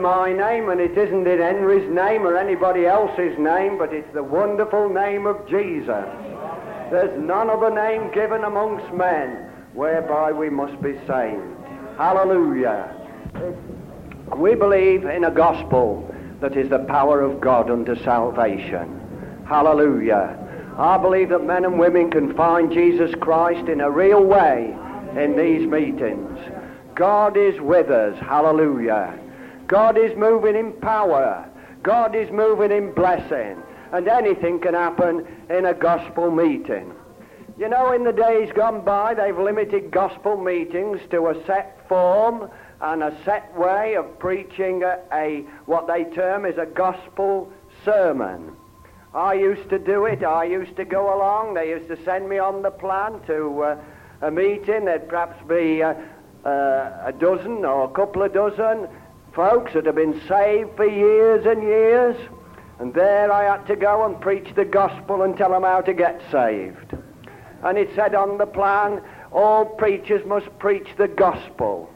my name and it isn't in Henry's name or anybody else's name, but it's the wonderful name of Jesus. There's none other name given amongst men whereby we must be saved. Hallelujah. We believe in a gospel that is the power of God unto salvation. Hallelujah. I believe that men and women can find Jesus Christ in a real way in these meetings. God is with us. Hallelujah. God is moving in power. God is moving in blessing. And anything can happen in a gospel meeting. You know, in the days gone by, they've limited gospel meetings to a set form and a set way of preaching a, a what they term is a gospel sermon. I used to do it. I used to go along. They used to send me on the plan to uh, a meeting. There'd perhaps be uh, uh, a dozen or a couple of dozen folks that have been saved for years and years. And there I had to go and preach the gospel and tell them how to get saved. And it said on the plan, all preachers must preach the gospel.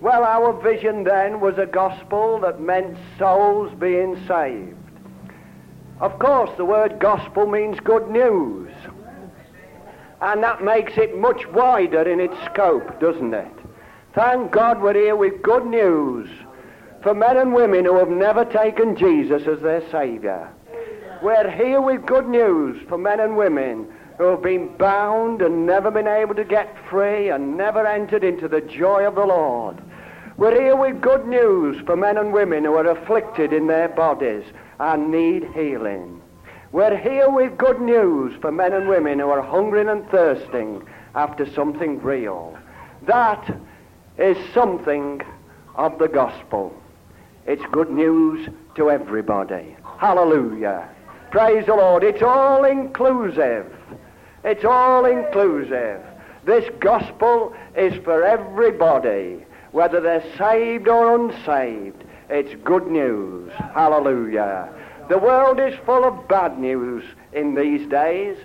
Well, our vision then was a gospel that meant souls being saved. Of course, the word gospel means good news. And that makes it much wider in its scope, doesn't it? Thank God we're here with good news for men and women who have never taken Jesus as their Saviour. We're here with good news for men and women who have been bound and never been able to get free and never entered into the joy of the Lord. We're here with good news for men and women who are afflicted in their bodies and need healing. We're here with good news for men and women who are hungering and thirsting after something real. That is something of the gospel. It's good news to everybody. Hallelujah. Praise the Lord. It's all inclusive. It's all inclusive. This gospel is for everybody, whether they're saved or unsaved. It's good news. Hallelujah. The world is full of bad news in these days.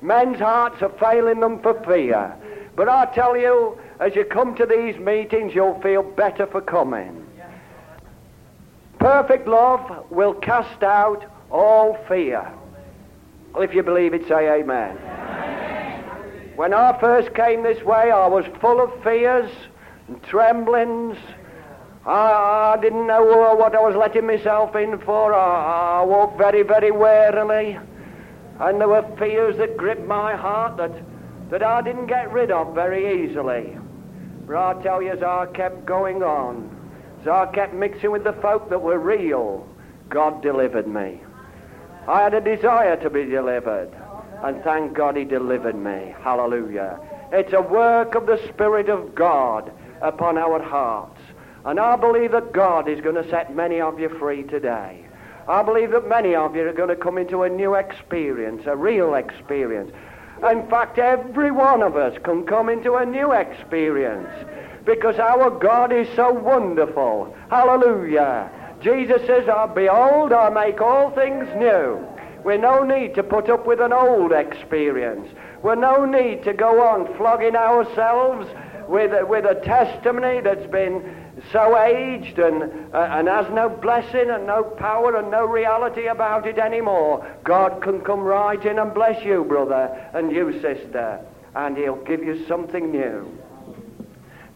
Men's hearts are failing them for fear. But I tell you, as you come to these meetings, you'll feel better for coming. Perfect love will cast out all fear. Well, if you believe it, say amen. amen. When I first came this way, I was full of fears and tremblings I, I didn't know what I was letting myself in for. I, I walked very, very warily. And there were fears that gripped my heart that, that I didn't get rid of very easily. But I tell you, as I kept going on, as I kept mixing with the folk that were real, God delivered me. I had a desire to be delivered. And thank God he delivered me. Hallelujah. It's a work of the Spirit of God upon our hearts. And I believe that God is going to set many of you free today. I believe that many of you are going to come into a new experience, a real experience. In fact, every one of us can come into a new experience because our God is so wonderful. Hallelujah. Jesus says, oh, Behold, I make all things new. We're no need to put up with an old experience. We're no need to go on flogging ourselves with, with a testimony that's been so aged and, uh, and has no blessing and no power and no reality about it anymore. God can come right in and bless you, brother, and you, sister, and He'll give you something new.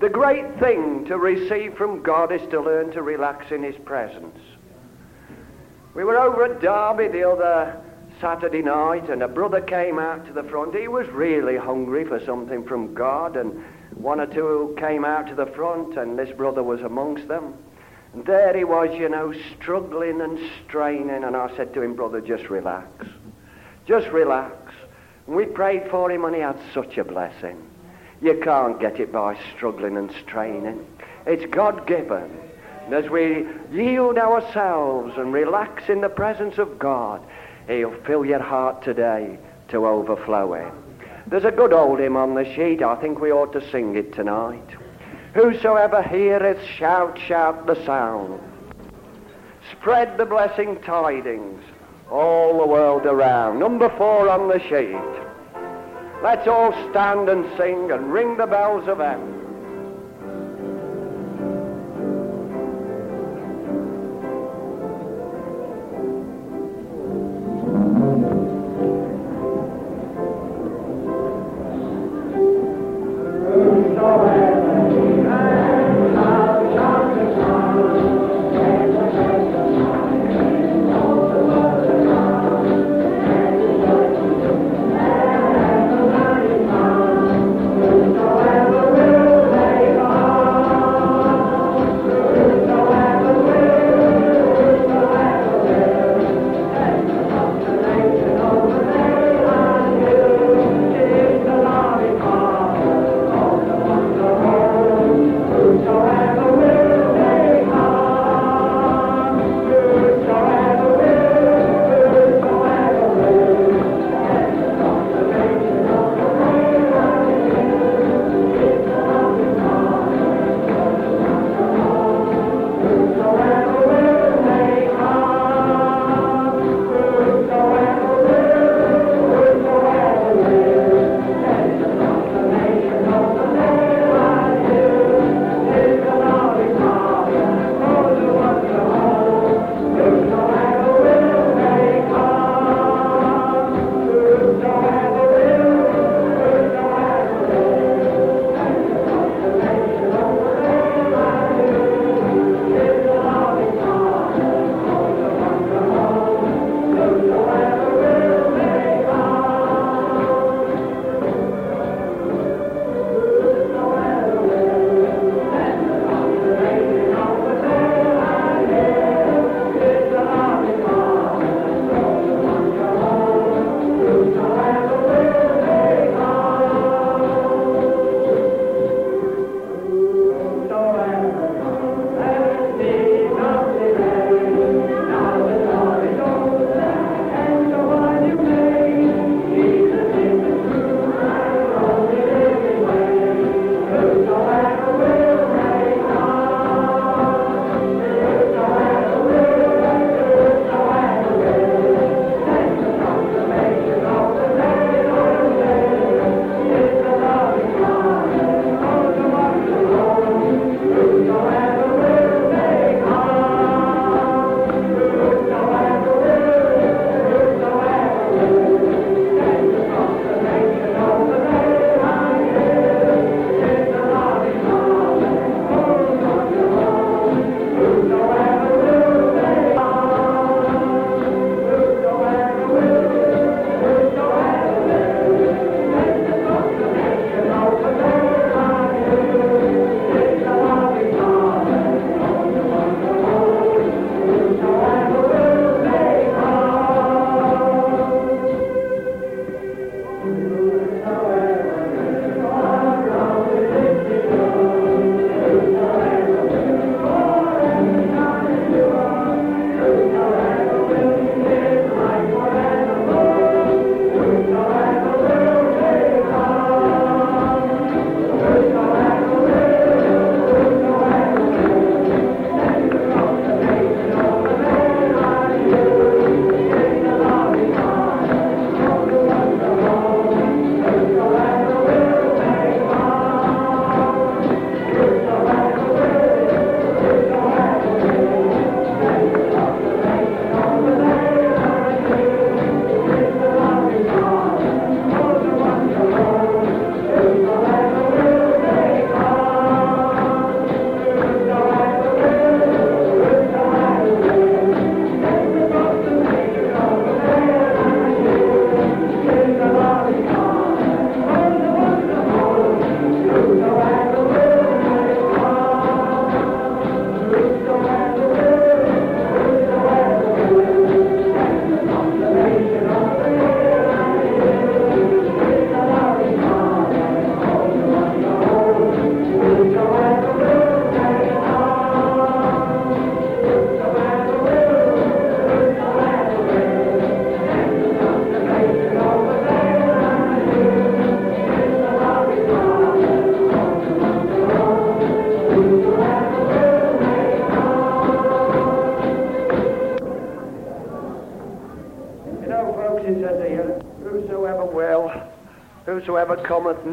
The great thing to receive from God is to learn to relax in His presence. We were over at Derby the other Saturday night, and a brother came out to the front. He was really hungry for something from God, and one or two came out to the front, and this brother was amongst them. And there he was, you know, struggling and straining. And I said to him, Brother, just relax. Just relax. And we prayed for him, and he had such a blessing. You can't get it by struggling and straining. It's God given. And as we yield ourselves and relax in the presence of God, He'll fill your heart today to overflowing. There's a good old hymn on the sheet. I think we ought to sing it tonight. Whosoever heareth, shout, shout the sound. spread the blessing tidings all the world around. Number four on the sheet. Let's all stand and sing and ring the bells of heaven.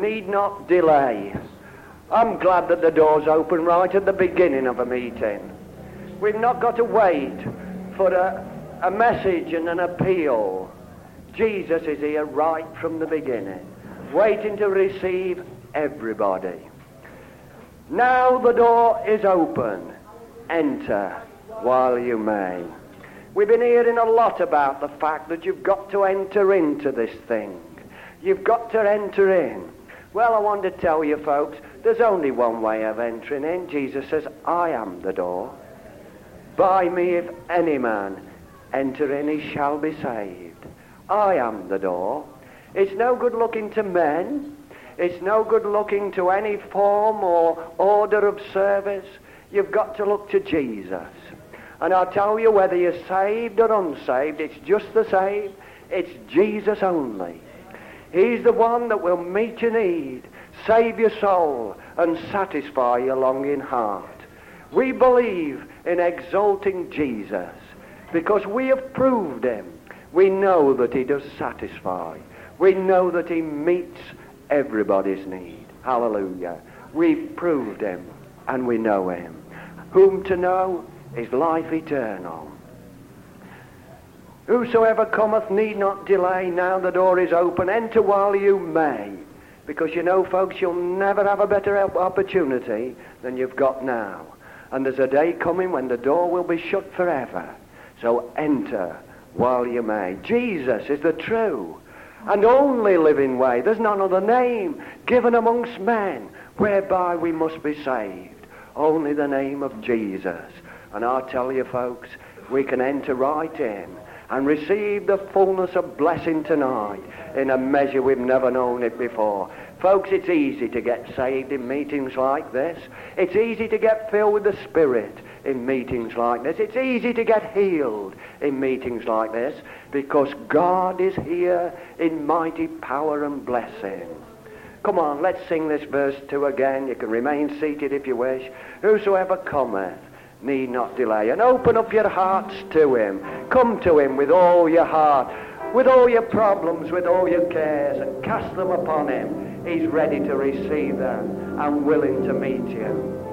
Need not delay. I'm glad that the door's open right at the beginning of a meeting. We've not got to wait for a, a message and an appeal. Jesus is here right from the beginning, waiting to receive everybody. Now the door is open. Enter while you may. We've been hearing a lot about the fact that you've got to enter into this thing. You've got to enter in. Well, I want to tell you, folks, there's only one way of entering in. Jesus says, I am the door. By me, if any man enter in, he shall be saved. I am the door. It's no good looking to men. It's no good looking to any form or order of service. You've got to look to Jesus. And I'll tell you whether you're saved or unsaved, it's just the same. It's Jesus only. He's the one that will meet your need, save your soul, and satisfy your longing heart. We believe in exalting Jesus because we have proved him. We know that he does satisfy. We know that he meets everybody's need. Hallelujah. We've proved him and we know him. Whom to know is life eternal. Whosoever cometh need not delay. Now the door is open. Enter while you may. Because you know, folks, you'll never have a better opportunity than you've got now. And there's a day coming when the door will be shut forever. So enter while you may. Jesus is the true and only living way. There's none other name given amongst men whereby we must be saved. Only the name of Jesus. And I tell you, folks, we can enter right in and receive the fullness of blessing tonight in a measure we've never known it before. Folks, it's easy to get saved in meetings like this. It's easy to get filled with the Spirit in meetings like this. It's easy to get healed in meetings like this because God is here in mighty power and blessing. Come on, let's sing this verse 2 again. You can remain seated if you wish. Whosoever cometh need not delay. And open up your hearts to him. Come to him with all your heart, with all your problems, with all your cares, and cast them upon him. He's ready to receive them and willing to meet you.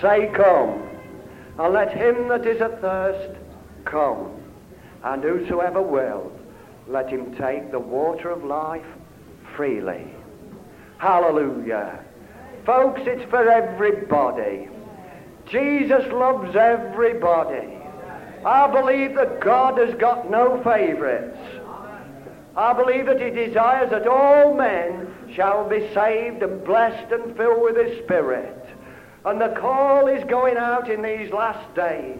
Say, Come. And let him that is athirst come. And whosoever will, let him take the water of life freely. Hallelujah. Folks, it's for everybody. Jesus loves everybody. I believe that God has got no favorites. I believe that he desires that all men shall be saved and blessed and filled with his Spirit. And the call is going out in these last days.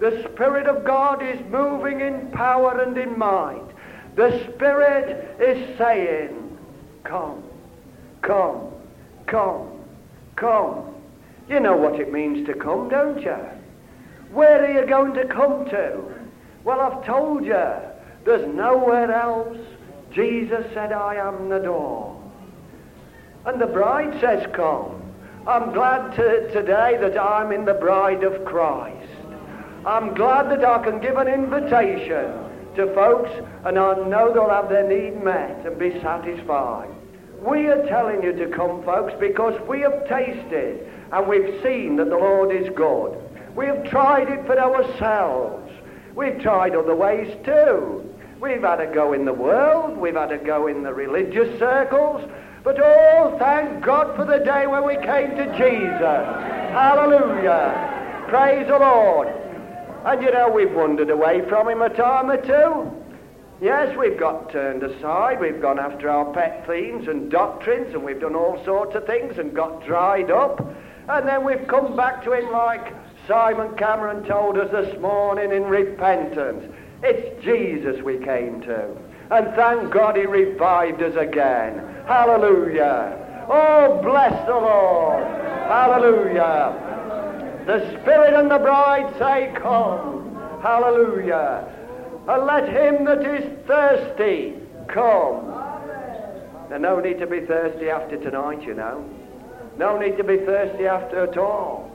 The Spirit of God is moving in power and in might. The Spirit is saying, Come, come, come, come. You know what it means to come, don't you? Where are you going to come to? Well, I've told you, there's nowhere else. Jesus said, I am the door. And the bride says, Come. I'm glad to, today that I'm in the bride of Christ. I'm glad that I can give an invitation to folks and I know they'll have their need met and be satisfied. We are telling you to come, folks, because we have tasted and we've seen that the Lord is good. We have tried it for ourselves. We've tried other ways too. We've had to go in the world, we've had to go in the religious circles, but oh, thank God for the day when we came to Jesus. Hallelujah. Praise the Lord. And you know, we've wandered away from him a time or two. Yes, we've got turned aside, we've gone after our pet themes and doctrines, and we've done all sorts of things and got dried up. And then we've come back to him like Simon Cameron told us this morning in repentance. It's Jesus we came to. And thank God he revived us again. Hallelujah. Oh, bless the Lord. Hallelujah. The Spirit and the bride say, Come. Hallelujah. And let him that is thirsty come. There's no need to be thirsty after tonight, you know. No need to be thirsty after at all.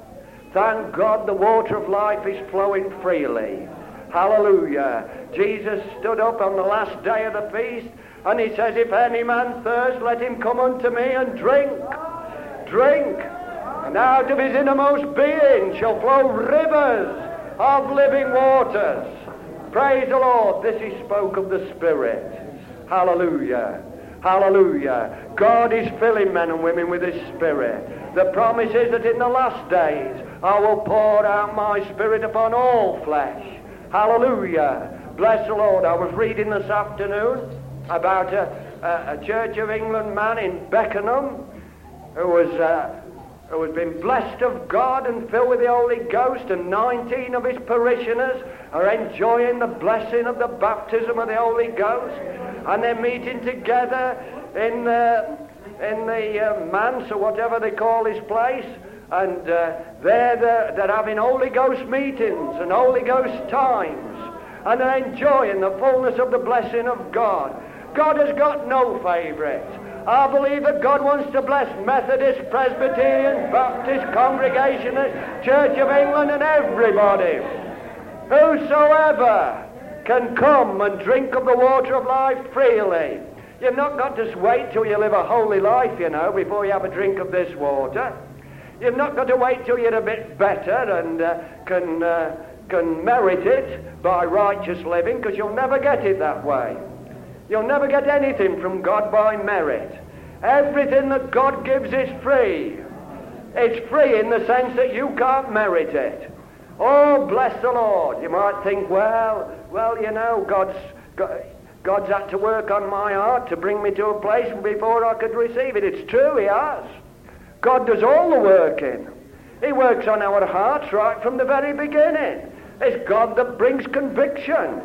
Thank God the water of life is flowing freely. Hallelujah. Jesus stood up on the last day of the feast and he says, If any man thirst, let him come unto me and drink. Drink. And out of his innermost being shall flow rivers of living waters. Praise the Lord. This he spoke of the Spirit. Hallelujah. Hallelujah. God is filling men and women with his Spirit. The promise is that in the last days I will pour out my Spirit upon all flesh. Hallelujah. Bless the Lord. I was reading this afternoon about a, a, a Church of England man in Beckenham who was uh, who has been blessed of God and filled with the Holy Ghost, and 19 of his parishioners are enjoying the blessing of the baptism of the Holy Ghost, and they're meeting together in the, in the uh, manse or whatever they call this place, and uh, they're, the, they're having Holy Ghost meetings and Holy Ghost times, and they're enjoying the fullness of the blessing of God. God has got no favorites. I believe that God wants to bless Methodist, Presbyterian, Baptist, Congregationalist, Church of England, and everybody. Whosoever can come and drink of the water of life freely. You've not got to wait till you live a holy life, you know, before you have a drink of this water. You've not got to wait till you're a bit better and uh, can, uh, can merit it by righteous living, because you'll never get it that way. You'll never get anything from God by merit. Everything that God gives is free. It's free in the sense that you can't merit it. Oh, bless the Lord. You might think, well, well, you know, God's, God's had to work on my heart to bring me to a place before I could receive it. It's true, He has. God does all the working. He works on our hearts right from the very beginning. It's God that brings conviction.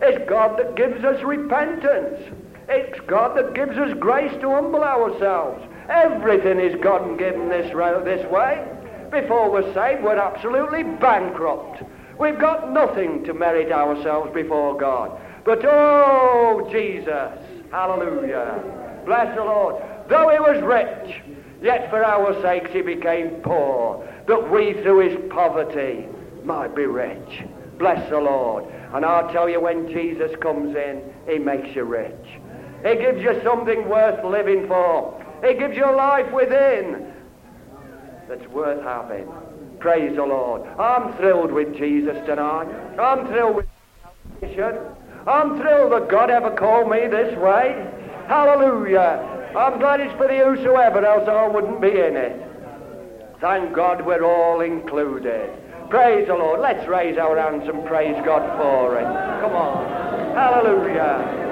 It's God that gives us repentance. It's God that gives us grace to humble ourselves. Everything is God given this, this way. Before we're saved, we're absolutely bankrupt. We've got nothing to merit ourselves before God. But oh, Jesus, hallelujah, bless the Lord. Though he was rich, yet for our sakes he became poor, that we through his poverty might be rich. Bless the Lord. And I'll tell you, when Jesus comes in, he makes you rich. He gives you something worth living for. He gives you a life within that's worth having. Praise the Lord. I'm thrilled with Jesus tonight. I'm thrilled with salvation. I'm thrilled that God ever called me this way. Hallelujah. I'm glad it's for the whosoever, else I wouldn't be in it. Thank God we're all included. Praise the Lord. Let's raise our hands and praise God for it. Come on. Hallelujah.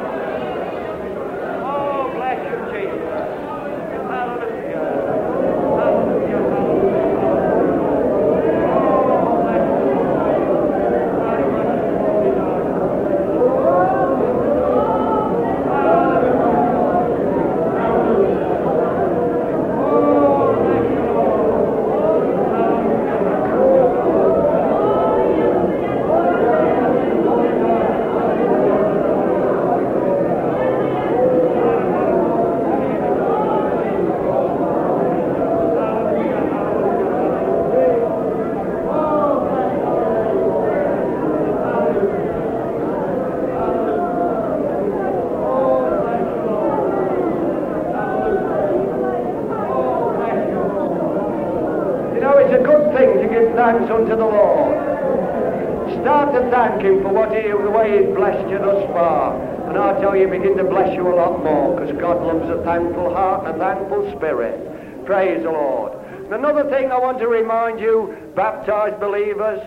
A thankful heart and a thankful spirit. Praise the Lord. Another thing I want to remind you, baptized believers,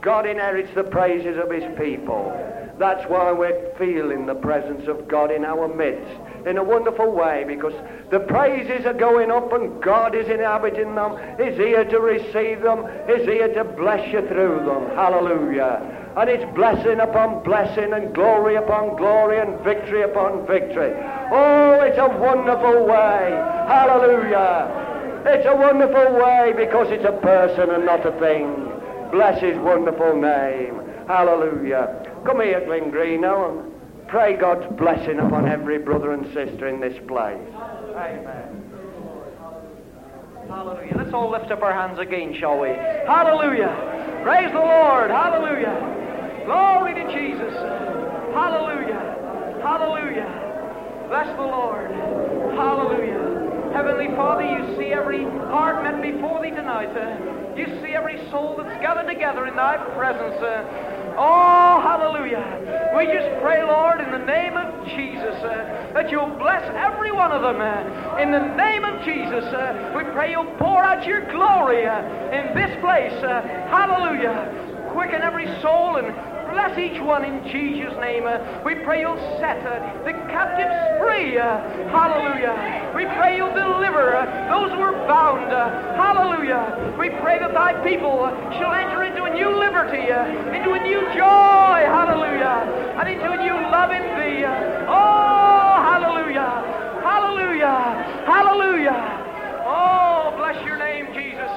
God inherits the praises of His people. That's why we're feeling the presence of God in our midst in a wonderful way because the praises are going up and God is inhabiting them. He's here to receive them. He's here to bless you through them. Hallelujah. And it's blessing upon blessing and glory upon glory and victory upon victory. Oh, it's a wonderful way. Hallelujah. It's a wonderful way because it's a person and not a thing. Bless his wonderful name. Hallelujah. Come here, Glen Green, now pray God's blessing upon every brother and sister in this place. Amen. Hallelujah. Let's all lift up our hands again, shall we? Hallelujah. Praise the Lord. Hallelujah. Glory to Jesus. Hallelujah. Hallelujah. Bless the Lord. Hallelujah. Heavenly Father, you see every heart met before thee tonight. Uh, you see every soul that's gathered together in thy presence. Uh, Oh, hallelujah. We just pray, Lord, in the name of Jesus, uh, that you'll bless every one of them. Uh, in the name of Jesus, uh, we pray you'll pour out your glory uh, in this place. Uh, hallelujah. Quicken every soul and Bless each one in Jesus' name. Uh, we pray you'll set uh, the captives free. Uh, hallelujah. We pray you'll deliver those who are bound. Hallelujah. We pray that thy people shall enter into a new liberty, into a new joy. Hallelujah. And into a new love in thee. oh, hallelujah. Hallelujah. Hallelujah. Oh, bless your name, Jesus.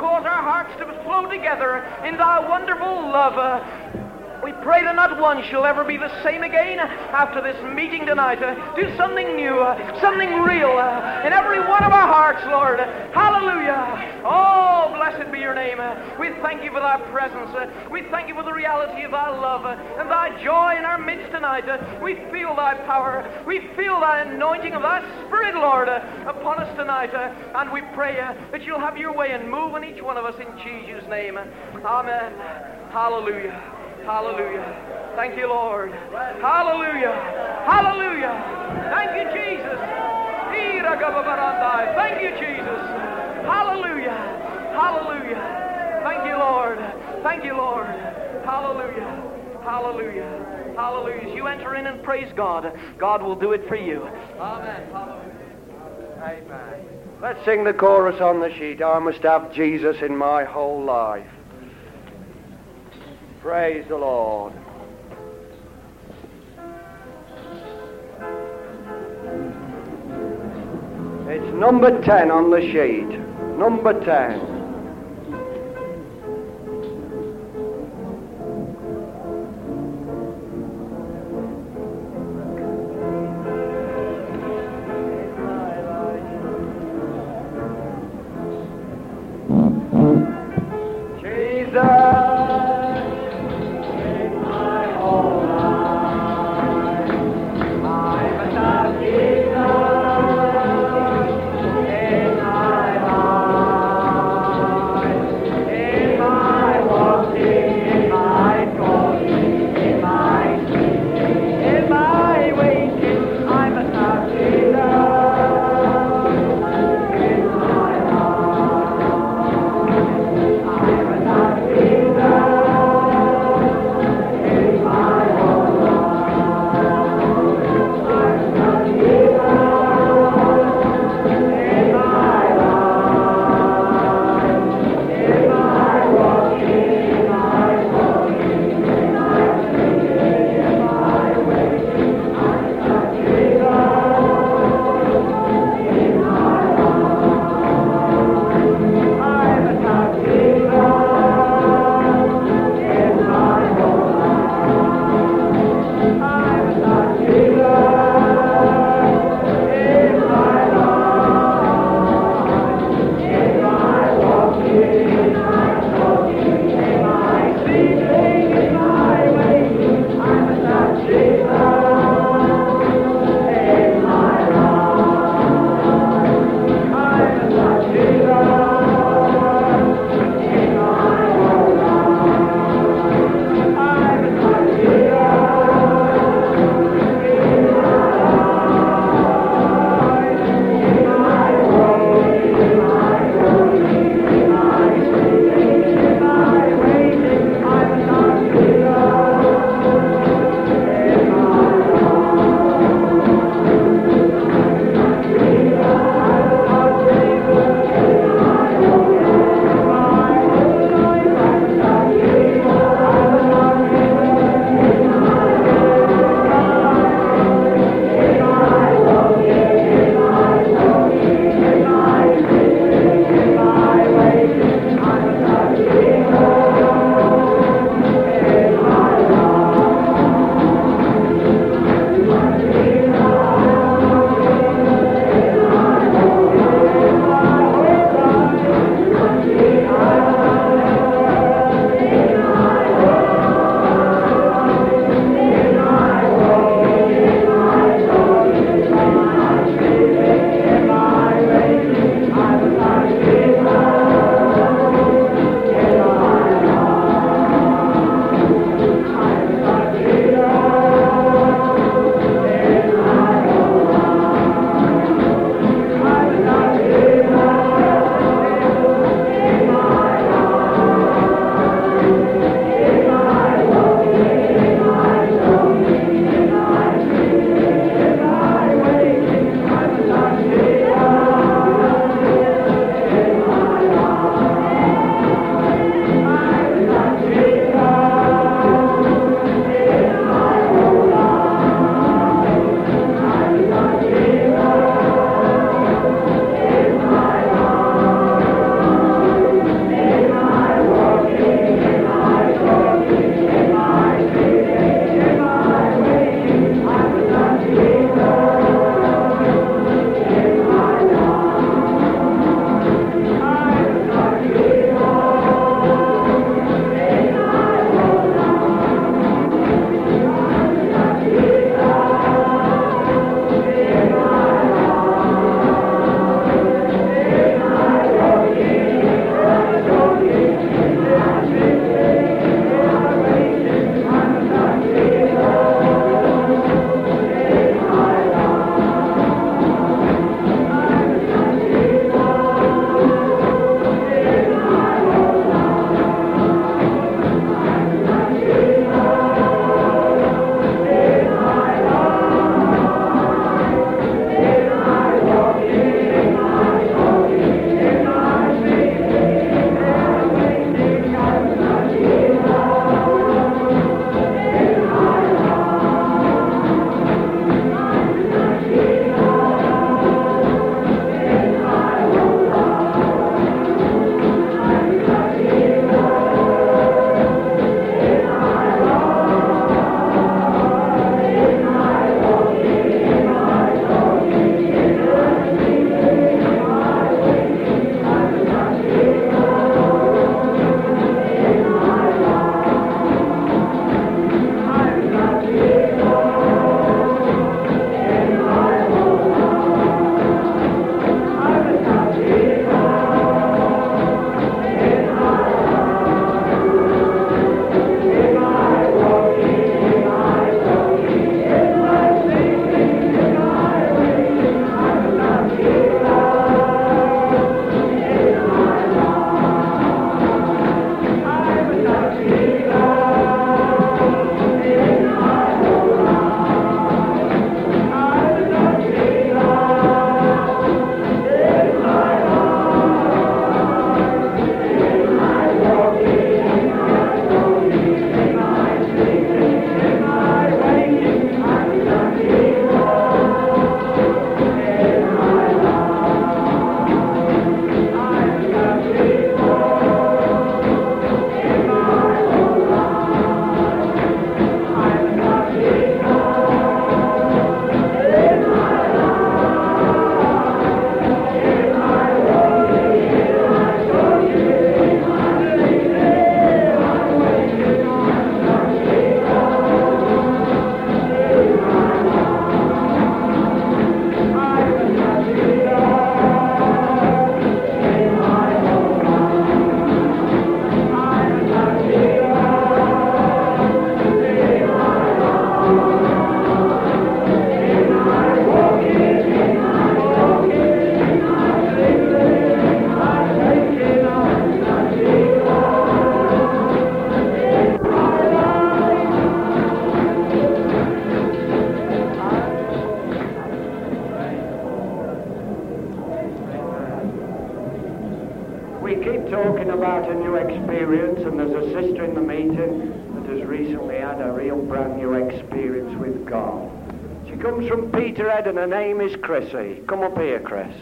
Cause our hearts to flow together in thy wonderful love. Uh, we pray that not one shall ever be the same again after this meeting tonight. Uh, do something new, uh, something real uh, in every one of our hearts, Lord. Hallelujah. Oh, blessed be your name. Uh, we thank you for thy presence. Uh, we thank you for the reality of thy love uh, and thy joy in our midst tonight. we feel thy power. We feel thy anointing of thy Spirit, Lord, upon us tonight. and we pray that you'll have your way and move in each one of us in Jesus' name. Amen. Hallelujah. Hallelujah. Thank you, Lord. Hallelujah. Hallelujah. Thank you, Jesus. Thank you, Jesus. Hallelujah. Hallelujah. Thank you, Lord. Thank you, Lord. Hallelujah. Hallelujah. Hallelujah. As you enter in and praise God, God will do it for you. Amen. Hallelujah. Amen. Let's sing the chorus on the sheet. I must have Jesus in my whole life. Praise the Lord. It's number 10 on the sheet. Number 10. Jesus. Is Chrissy. Come up here, Chris.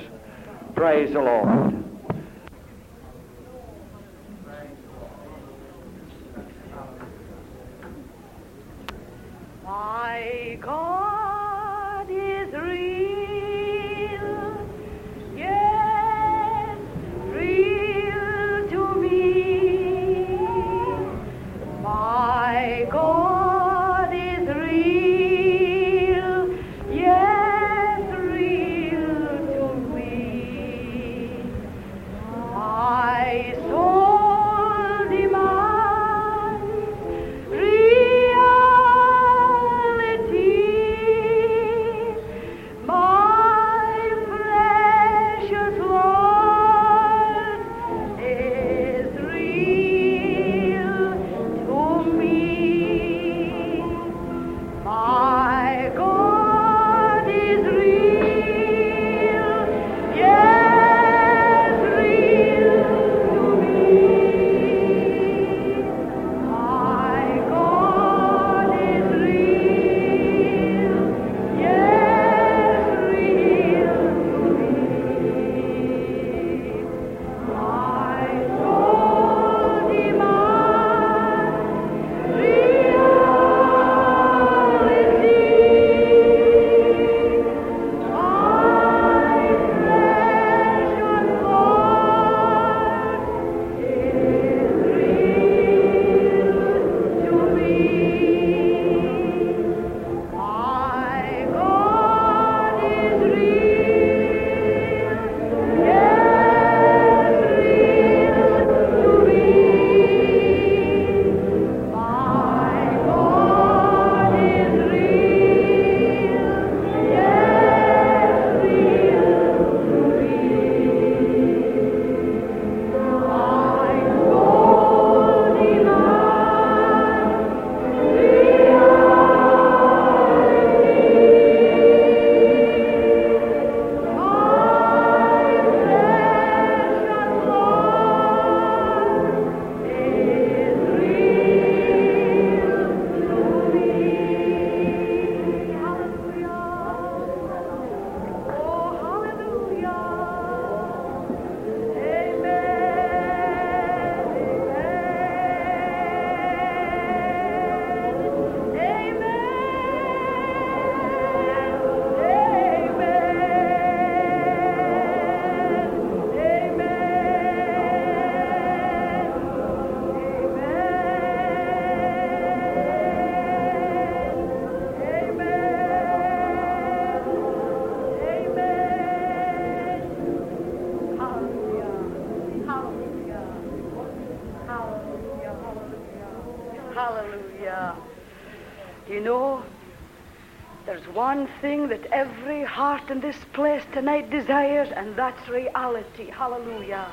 Tonight desires, and that's reality. Hallelujah.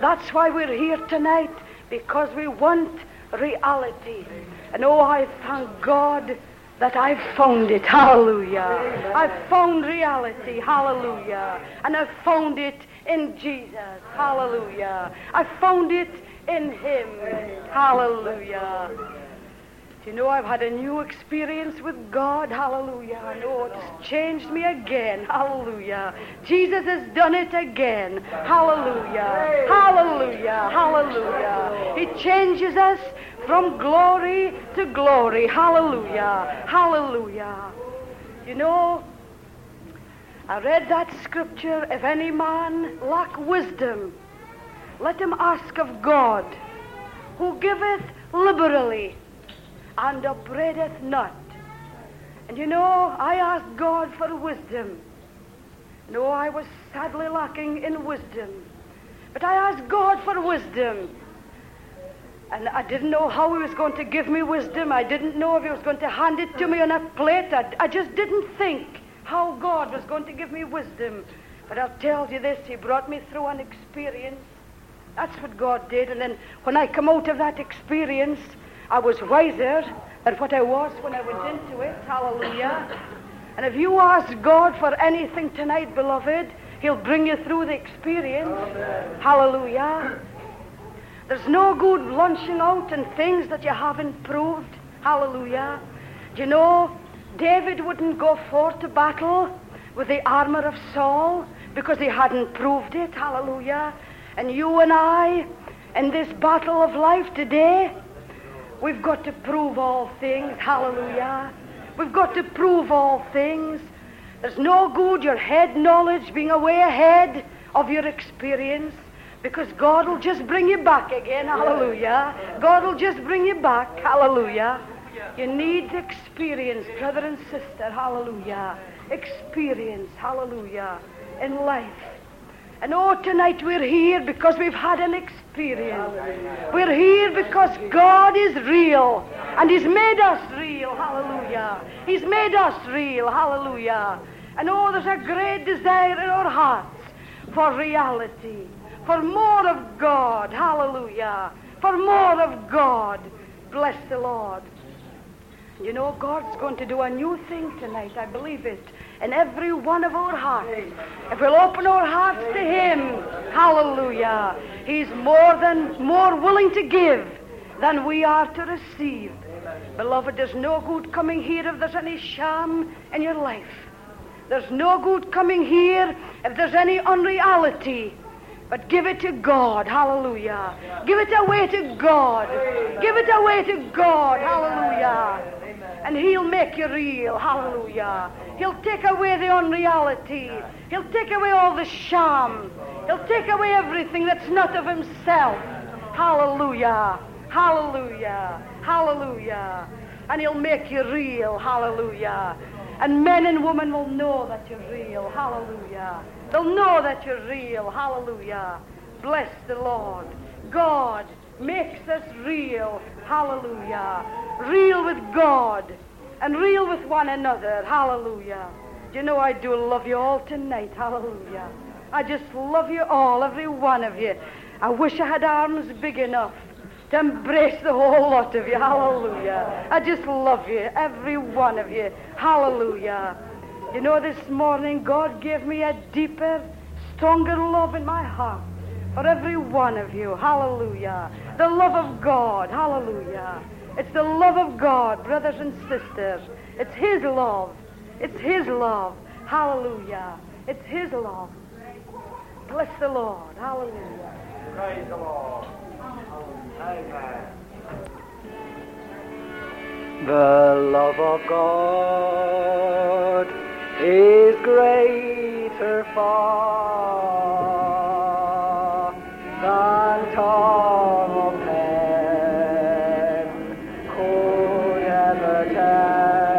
That's why we're here tonight, because we want reality. And oh, I thank God that I've found it. Hallelujah. I've found reality. Hallelujah. And I've found it in Jesus. Hallelujah. I found it in Him. Hallelujah. You know I've had a new experience with God? Hallelujah. I know it has changed me again. Hallelujah. Jesus has done it again. Hallelujah. Hallelujah. Hallelujah. He changes us from glory to glory. Hallelujah. Hallelujah. You know, I read that scripture if any man lack wisdom, let him ask of God, who giveth liberally and upbraideth not. And you know, I asked God for wisdom. No, I was sadly lacking in wisdom. But I asked God for wisdom. And I didn't know how He was going to give me wisdom. I didn't know if He was going to hand it to me on a plate. I, I just didn't think how God was going to give me wisdom. But I'll tell you this He brought me through an experience. That's what God did. And then when I come out of that experience, I was wiser than what I was when I went into it. Hallelujah. And if you ask God for anything tonight, beloved, He'll bring you through the experience. Hallelujah. There's no good launching out in things that you haven't proved. Hallelujah. Do you know, David wouldn't go forth to battle with the armor of Saul because he hadn't proved it. Hallelujah. And you and I, in this battle of life today, we've got to prove all things. Hallelujah. We've got to prove all things. There's no good your head knowledge being away ahead of your experience because God will just bring you back again. Hallelujah. God will just bring you back. Hallelujah. You need experience, brother and sister. Hallelujah. Experience. Hallelujah. In life. And oh, tonight we're here because we've had an experience. We're here because God is real. And He's made us real. Hallelujah. He's made us real. Hallelujah. And oh, there's a great desire in our hearts for reality, for more of God. Hallelujah. For more of God. Bless the Lord. You know, God's going to do a new thing tonight. I believe it. In every one of our hearts. If we'll open our hearts to Him, hallelujah. He's more than more willing to give than we are to receive. Beloved, there's no good coming here if there's any sham in your life. There's no good coming here if there's any unreality. But give it to God. Hallelujah. Give it away to God. Give it away to God. Hallelujah. And He'll make you real. Hallelujah. He'll take away the unreality. He'll take away all the sham. He'll take away everything that's not of Himself. Hallelujah. Hallelujah. Hallelujah. And He'll make you real. Hallelujah. And men and women will know that you're real. Hallelujah. They'll know that you're real. Hallelujah. Bless the Lord. God makes us real. Hallelujah. Real with God and real with one another. Hallelujah. You know I do love you all tonight? Hallelujah. I just love you all, every one of you. I wish I had arms big enough to embrace the whole lot of you. Hallelujah. I just love you, every one of you. Hallelujah. You know, this morning God gave me a deeper, stronger love in my heart for every one of you. Hallelujah. The love of God. Hallelujah. It's the love of God, brothers and sisters. It's His love. It's His love. Hallelujah. It's His love. Bless the Lord. Hallelujah. Praise the Lord. Amen. The love of God is greater far than tongue of pen ever tell.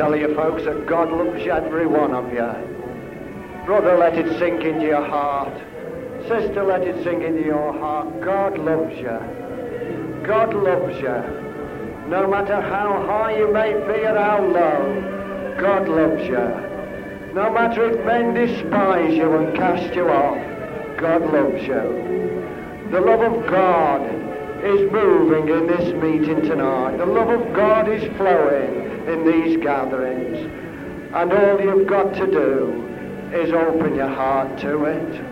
Tell you folks that God loves you every one of you. Brother, let it sink into your heart. Sister, let it sink into your heart. God loves you. God loves you. No matter how high you may be or how low, God loves you. No matter if men despise you and cast you off, God loves you. The love of God is moving in this meeting tonight. The love of God is flowing in these gatherings. And all you've got to do is open your heart to it.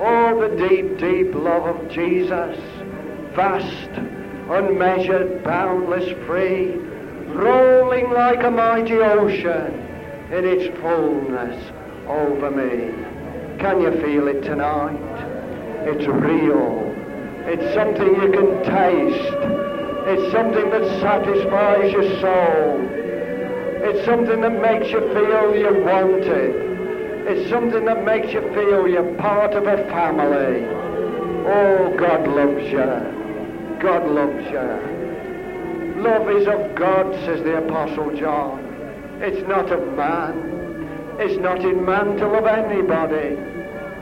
Oh, the deep, deep love of Jesus, vast, unmeasured, boundless, free, rolling like a mighty ocean in its fullness over me. Can you feel it tonight? It's real. It's something you can taste. It's something that satisfies your soul. It's something that makes you feel you're wanted. It's something that makes you feel you're part of a family. Oh, God loves you. God loves you. Love is of God, says the Apostle John. It's not of man. It's not in man to love anybody.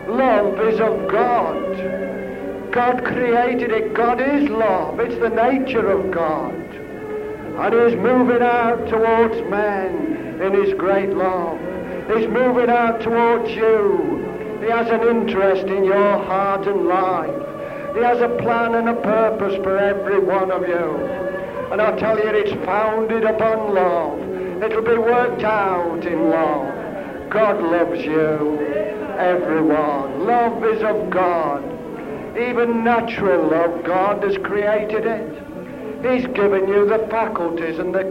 Love is of God. God created it. God is love. It's the nature of God. And He's moving out towards men in His great love. He's moving out towards you. He has an interest in your heart and life. He has a plan and a purpose for every one of you. And I tell you, it's founded upon love. It'll be worked out in love. God loves you everyone. Love is of God. Even natural love, God has created it. He's given you the faculties and the,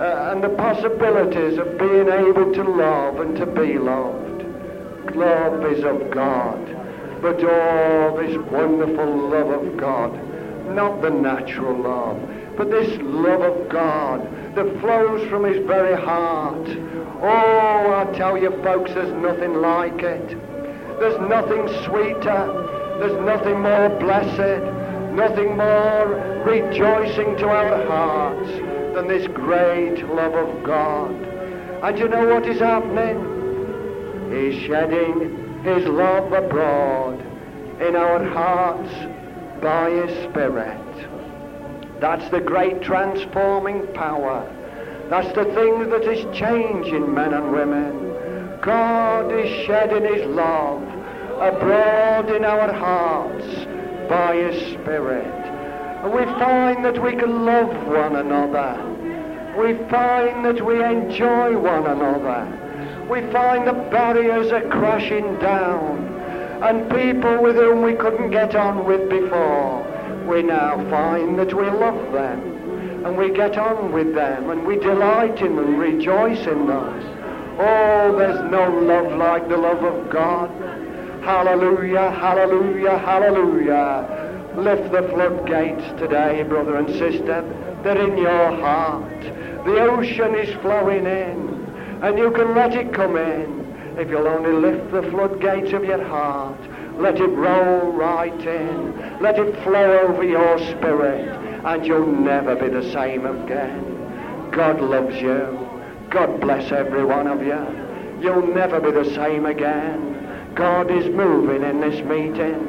uh, and the possibilities of being able to love and to be loved. Love is of God. But oh, this wonderful love of God, not the natural love, but this love of God that flows from his very heart. Oh, I tell you folks, there's nothing like it. There's nothing sweeter. There's nothing more blessed, nothing more rejoicing to our hearts than this great love of God. And you know what is happening? He's shedding his love abroad in our hearts by his Spirit. That's the great transforming power. That's the thing that is changing men and women. God is shedding his love abroad in our hearts by his Spirit. We find that we can love one another. We find that we enjoy one another. We find the barriers are crashing down. And people with whom we couldn't get on with before we now find that we love them and we get on with them and we delight in them, rejoice in them. Oh, there's no love like the love of God. Hallelujah, hallelujah, hallelujah. Lift the floodgates today, brother and sister. They're in your heart. The ocean is flowing in, and you can let it come in if you'll only lift the floodgates of your heart let it roll right in. Let it flow over your spirit, and you'll never be the same again. God loves you. God bless every one of you. You'll never be the same again. God is moving in this meeting.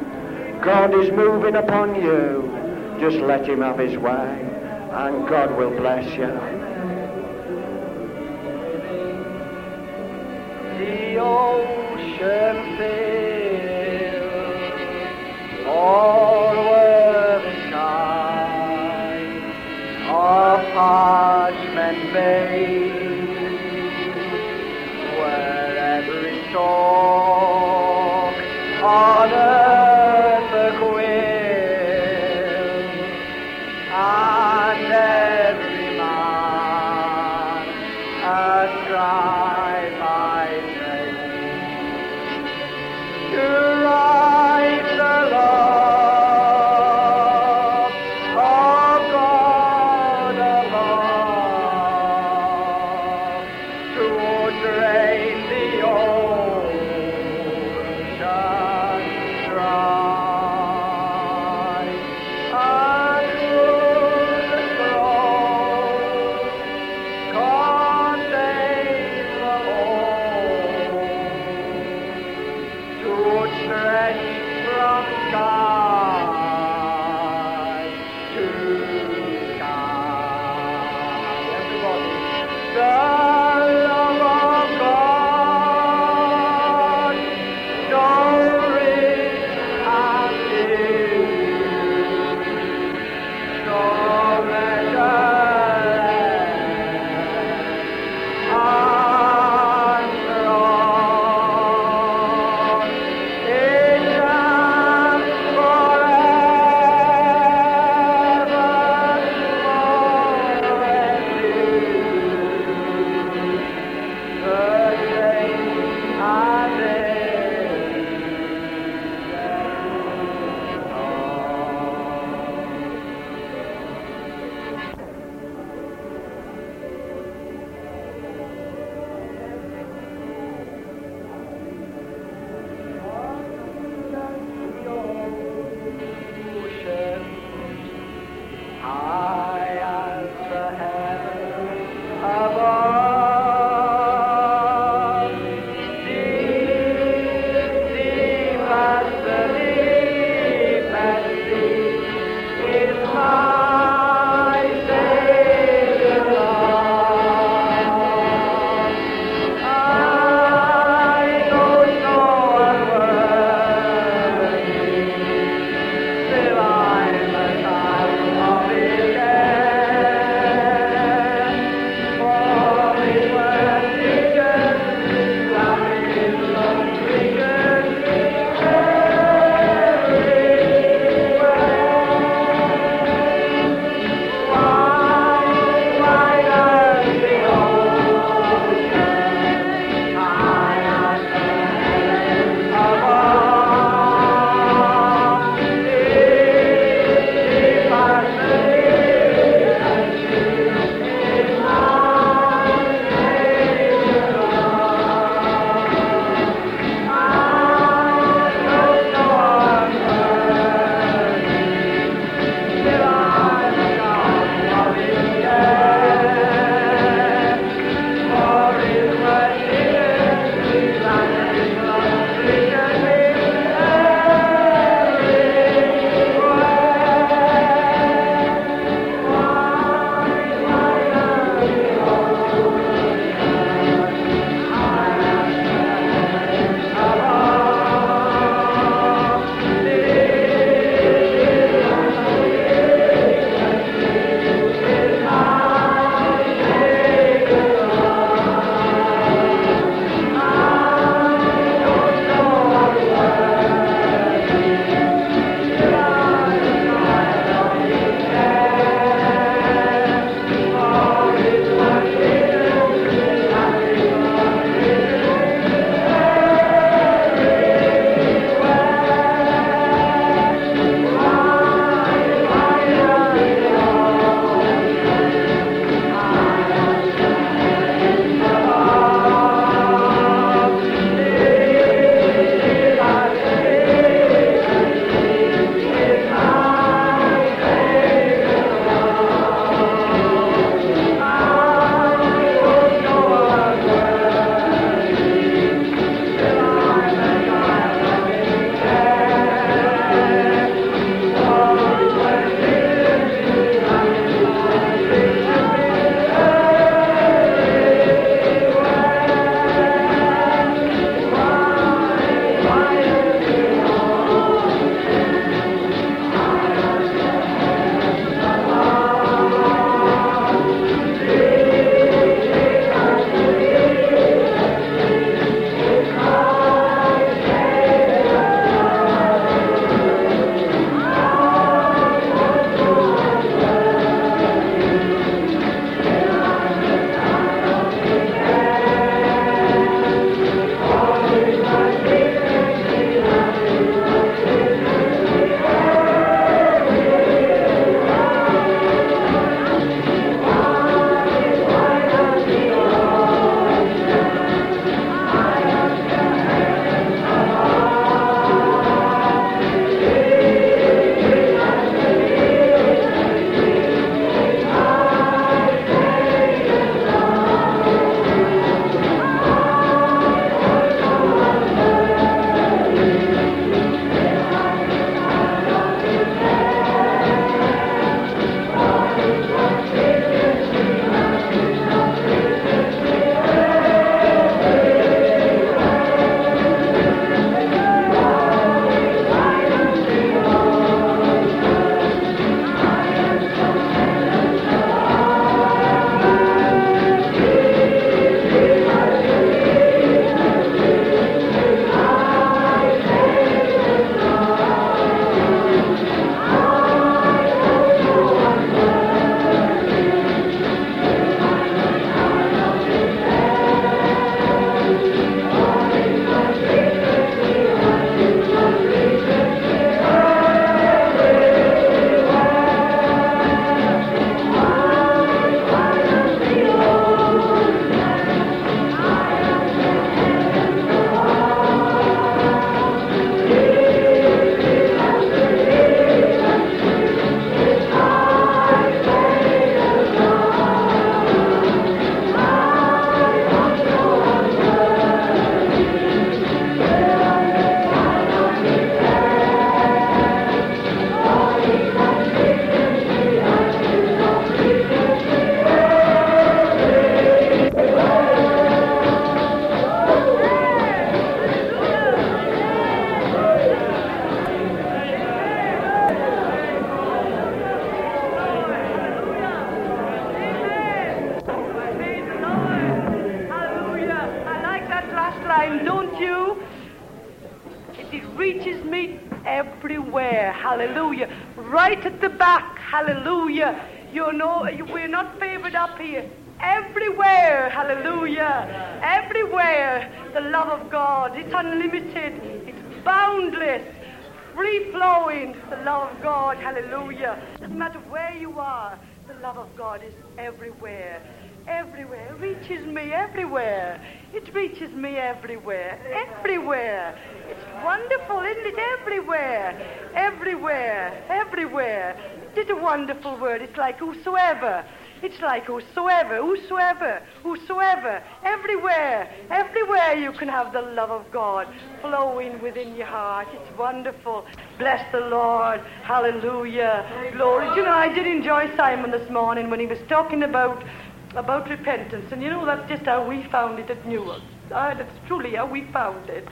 God is moving upon you. Just let him have his way, and God will bless you. The ocean fills all were the sky the back. Hallelujah. You know, we're not favored up here. Everywhere, hallelujah. Everywhere, the love of God. It's unlimited, it's boundless, free flowing. The love of God, hallelujah. Doesn't matter where you are, the love of God is everywhere. Everywhere. It reaches me everywhere. It reaches me everywhere. Everywhere. Wonderful, isn't it? Everywhere. Everywhere. Everywhere. It's a wonderful word. It's like whosoever. It's like whosoever, whosoever, whosoever, everywhere, everywhere you can have the love of God flowing within your heart. It's wonderful. Bless the Lord. Hallelujah. Glory. You know, I did enjoy Simon this morning when he was talking about about repentance. And you know, that's just how we found it at Newark. Ah, that's truly how we found it.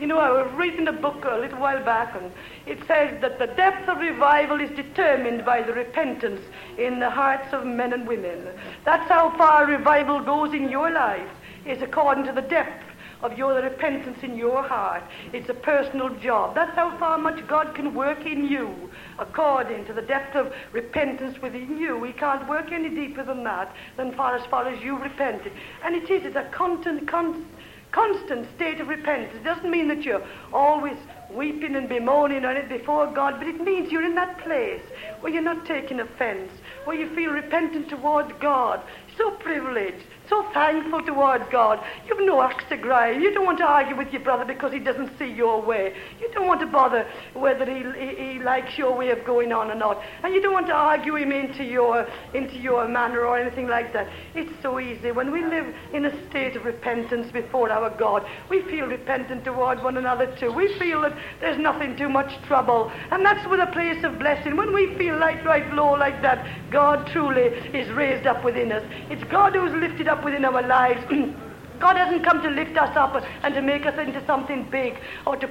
You know, I was reading a book a little while back, and it says that the depth of revival is determined by the repentance in the hearts of men and women. That's how far revival goes in your life, is according to the depth of your repentance in your heart. It's a personal job. That's how far much God can work in you, according to the depth of repentance within you. He can't work any deeper than that, than far as far as you repented. And it is, it's a constant, constant constant state of repentance. It doesn't mean that you're always weeping and bemoaning on it before God, but it means you're in that place where you're not taking offense, where you feel repentant towards God. So privileged so thankful towards God. You've no axe to grind. You don't want to argue with your brother because he doesn't see your way. You don't want to bother whether he, he, he, likes your way of going on or not. And you don't want to argue him into your, into your manner or anything like that. It's so easy. When we live in a state of repentance before our God, we feel repentant toward one another too. We feel that there's nothing too much trouble. And that's with a place of blessing. When we feel like right low like that, God truly is raised up within us. It's God who's lifted up up within our lives. God hasn't come to lift us up and to make us into something big or to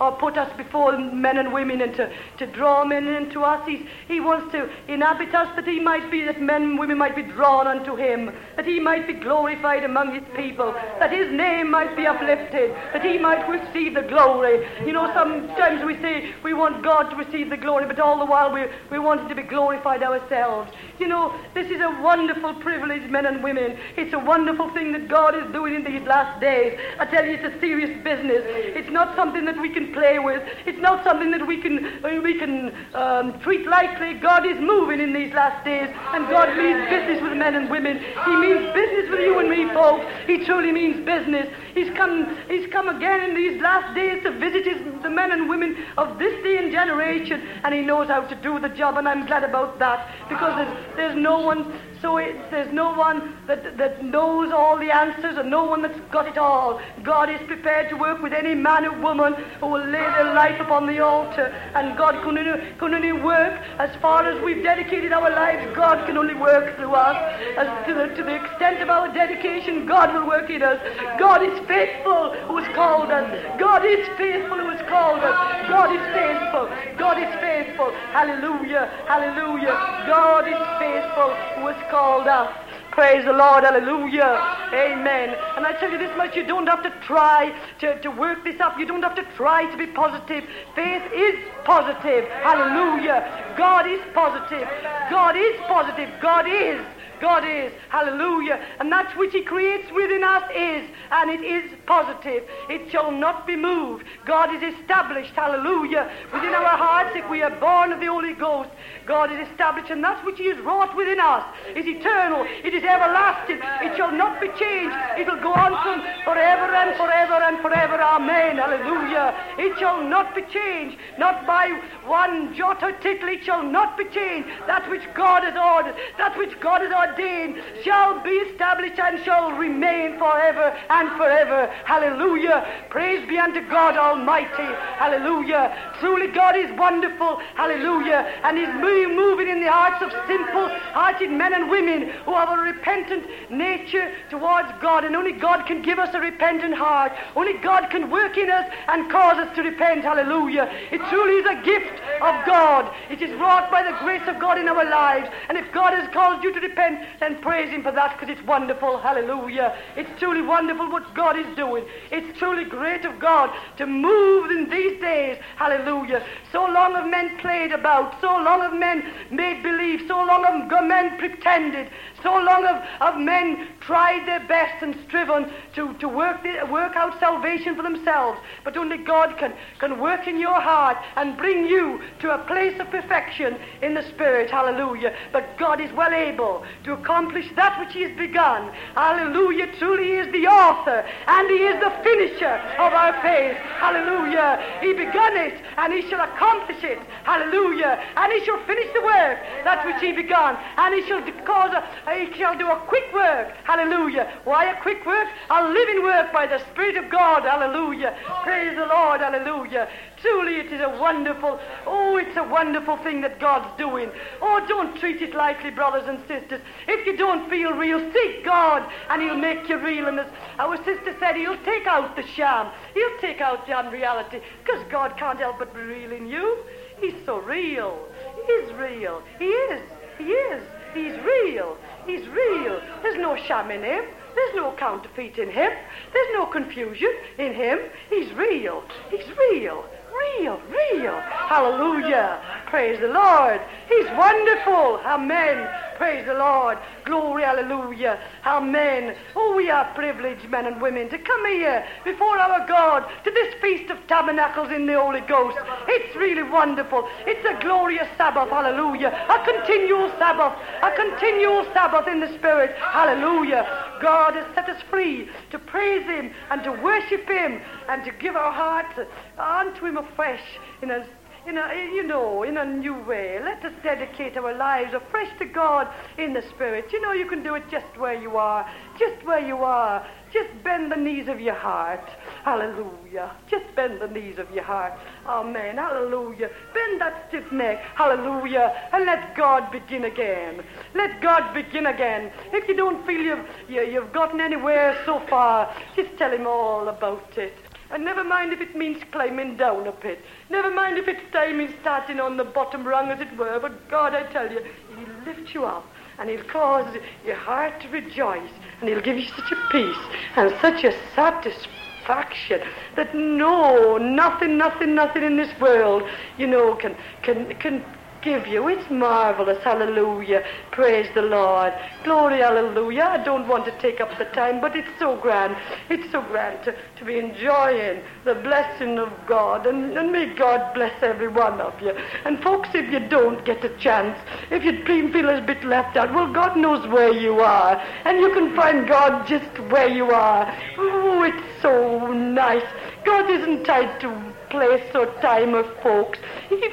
or put us before men and women and to, to draw men into us. He's, he wants to inhabit us that he might be, that men and women might be drawn unto him, that he might be glorified among his people, that his name might be uplifted, that he might receive the glory. You know, sometimes we say we want God to receive the glory, but all the while we, we want him to be glorified ourselves. You know, this is a wonderful privilege, men and women. It's a wonderful thing that God is doing in these last days. I tell you, it's a serious business. It's not something that we can play with. It's not something that we can uh, we can um, treat lightly. God is moving in these last days, and God means business with men and women. He means business with you and me, folks. He truly means business. He's come. He's come again in these last days to visit his, the men and women of this day and generation, and he knows how to do the job, and I'm glad about that because there's there's no one, so there's no one that, that knows all the answers and no one that's got it all. God is prepared to work with any man or woman who will lay their life upon the altar. And God can only, can only work as far as we've dedicated our lives. God can only work through us. As to the, to the extent of our dedication, God will work in us. God is faithful who has called us. God is faithful who has called us. God is faithful. God is faithful. Hallelujah. Hallelujah. God is faithful who has called us. Praise the Lord. Hallelujah. Amen. And I tell you this much, you don't have to try to, to work this up. You don't have to try to be positive. Faith is positive. Hallelujah. God is positive. God is positive. God is. God is. Hallelujah. And that which He creates within us is, and it is positive. It shall not be moved. God is established. Hallelujah. Within our hearts, if we are born of the Holy Ghost, God is established, and that which He has wrought within us is eternal. It is everlasting. It shall not be changed. It will go on from forever and forever and forever. Amen. Hallelujah. It shall not be changed. Not by one jot or tittle. It shall not be changed. That which God has ordered, that which God has ordered ordained shall be established and shall remain forever and forever. Hallelujah. Praise be unto God Almighty. Hallelujah. Truly God is wonderful. Hallelujah. And He's moving in the hearts of simple hearted men and women who have a repentant nature towards God. And only God can give us a repentant heart. Only God can work in us and cause us to repent. Hallelujah. It truly is a gift of God. It is wrought by the grace of God in our lives. And if God has caused you to repent, then praise Him for that because it's wonderful. Hallelujah. It's truly wonderful what God is doing. It's truly great of God to move in these days Hallelujah. So long have men played about. So long have men made believe. So long have men pretended. So long have, have men tried their best and striven to, to work, the, work out salvation for themselves. But only God can, can work in your heart and bring you to a place of perfection in the Spirit. Hallelujah. But God is well able to accomplish that which He has begun. Hallelujah. Truly He is the author and He is the finisher of our faith. Hallelujah. He begun it and He shall accomplish it. Hallelujah. And He shall finish the work that which He begun. And He shall cause a, he shall do a quick work. Hallelujah. Why a quick work? A living work by the Spirit of God. Hallelujah. Praise the Lord. Hallelujah. Truly, it is a wonderful, oh, it's a wonderful thing that God's doing. Oh, don't treat it lightly, brothers and sisters. If you don't feel real, seek God and He'll make you real. And as our sister said, He'll take out the sham. He'll take out the unreality because God can't help but be real in you. He's so real. He's real. He is. He is. He's real. He's real. There's no sham in him. There's no counterfeit in him. There's no confusion in him. He's real. He's real. Real, real. Hallelujah. Praise the Lord. He's wonderful. Amen. Praise the Lord. Glory, hallelujah. Amen. Oh, we are privileged, men and women, to come here before our God to this Feast of Tabernacles in the Holy Ghost. It's really wonderful. It's a glorious Sabbath, hallelujah. A continual Sabbath, a continual Sabbath in the Spirit, hallelujah. God has set us free to praise Him and to worship Him and to give our hearts unto Him afresh in a in a, you know, in a new way. Let us dedicate our lives afresh to God in the Spirit. You know, you can do it just where you are, just where you are. Just bend the knees of your heart. Hallelujah. Just bend the knees of your heart. Amen. Hallelujah. Bend that stiff neck. Hallelujah. And let God begin again. Let God begin again. If you don't feel you've, you, have you have gotten anywhere so far, just tell Him all about it. And never mind if it means climbing down a pit. Never mind if it's time in starting on the bottom rung, as it were. But God, I tell you, He'll lift you up and He'll cause your heart to rejoice. And He'll give you such a peace and such a satisfaction that no, nothing, nothing, nothing in this world, you know, can, can, can give you. It's marvelous. Hallelujah. Praise the Lord. Glory, hallelujah. I don't want to take up the time, but it's so grand. It's so grand to, to be enjoying the blessing of God. And, and may God bless every one of you. And folks, if you don't get a chance, if you feel a bit left out, well, God knows where you are. And you can find God just where you are. Oh, it's so nice. God isn't tied to place or time or folks. He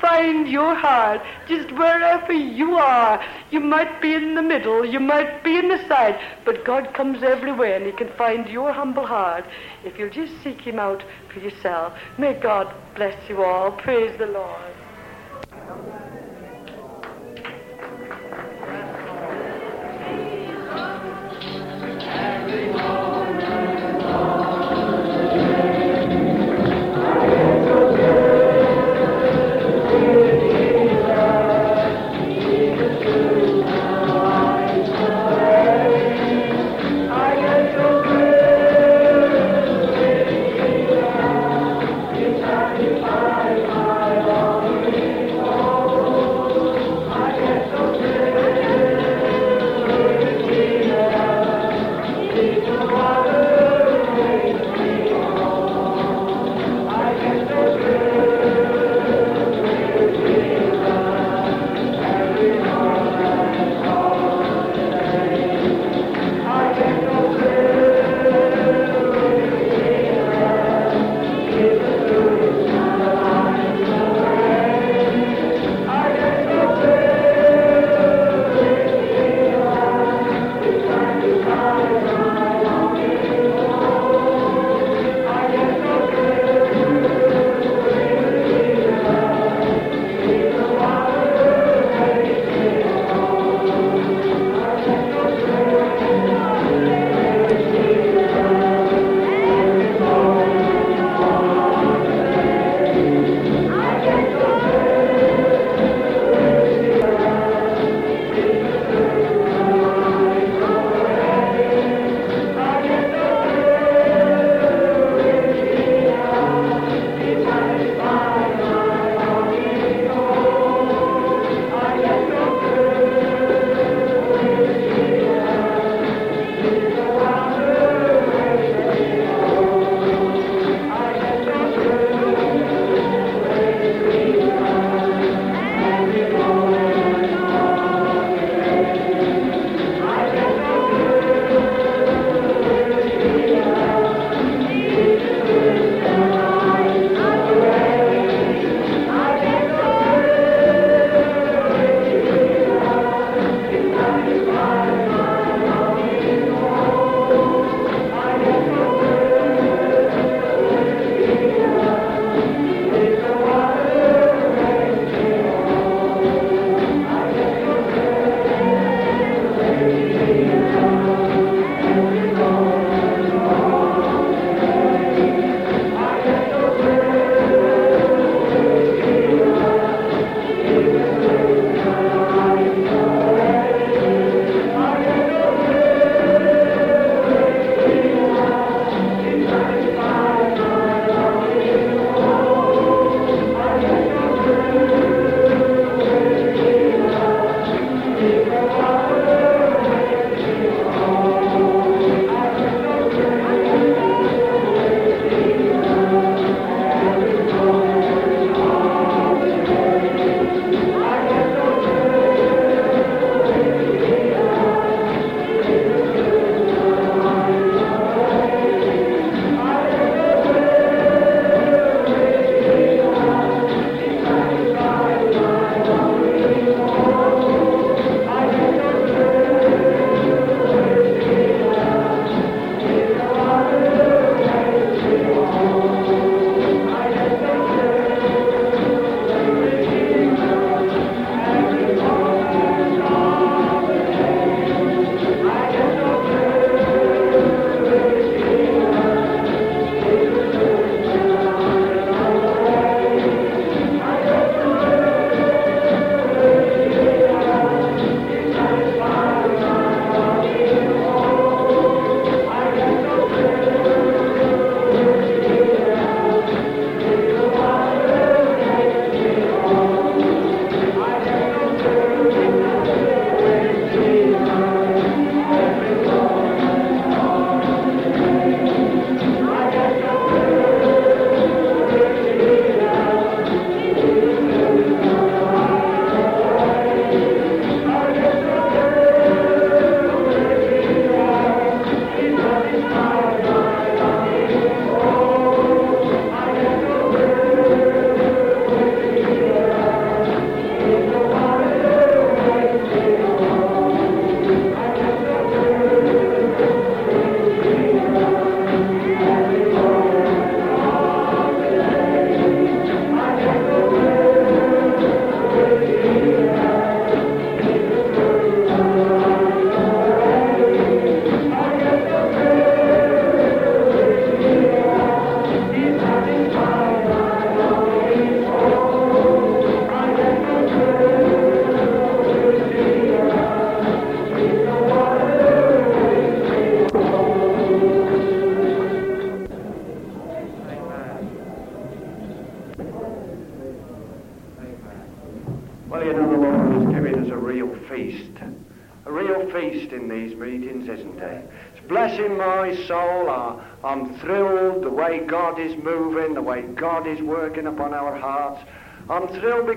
find your heart just wherever you are. You might be in the middle, you might be in the side, but God comes everywhere and He can find your humble heart if you'll just seek Him out for yourself. May God bless you all. Praise the Lord.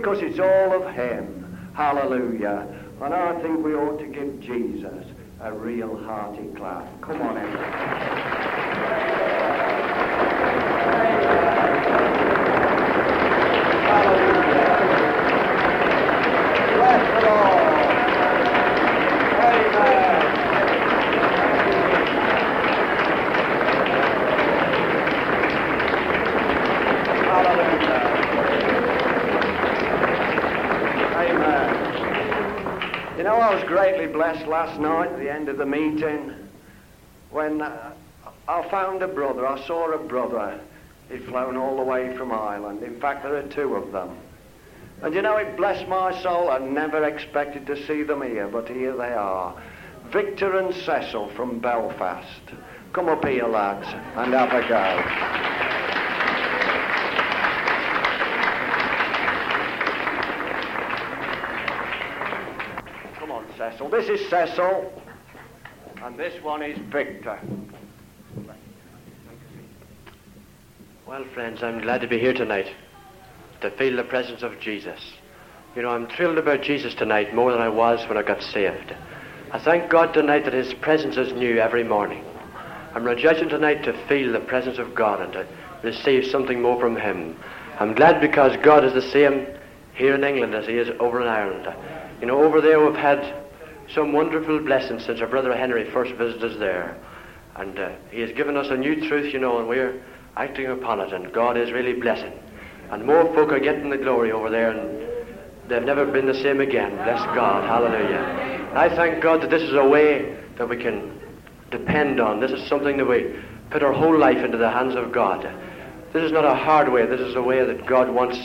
Because it's all of Him. Hallelujah. And I think we ought to give Jesus a real hearty clap. Come on. Blessed last night at the end of the meeting when uh, I found a brother. I saw a brother. He'd flown all the way from Ireland. In fact, there are two of them. And you know, it blessed my soul. I never expected to see them here, but here they are. Victor and Cecil from Belfast. Come up here, lads, and have a go. Cecil. This is Cecil, and this one is Victor. Well, friends, I'm glad to be here tonight to feel the presence of Jesus. You know, I'm thrilled about Jesus tonight more than I was when I got saved. I thank God tonight that His presence is new every morning. I'm rejoicing tonight to feel the presence of God and to receive something more from Him. I'm glad because God is the same here in England as He is over in Ireland. You know, over there we've had some wonderful blessings since our brother Henry first visited us there. And uh, he has given us a new truth, you know, and we're acting upon it, and God is really blessing. And more folk are getting the glory over there, and they've never been the same again. Bless God. Hallelujah. I thank God that this is a way that we can depend on. This is something that we put our whole life into the hands of God. This is not a hard way. This is a way that God wants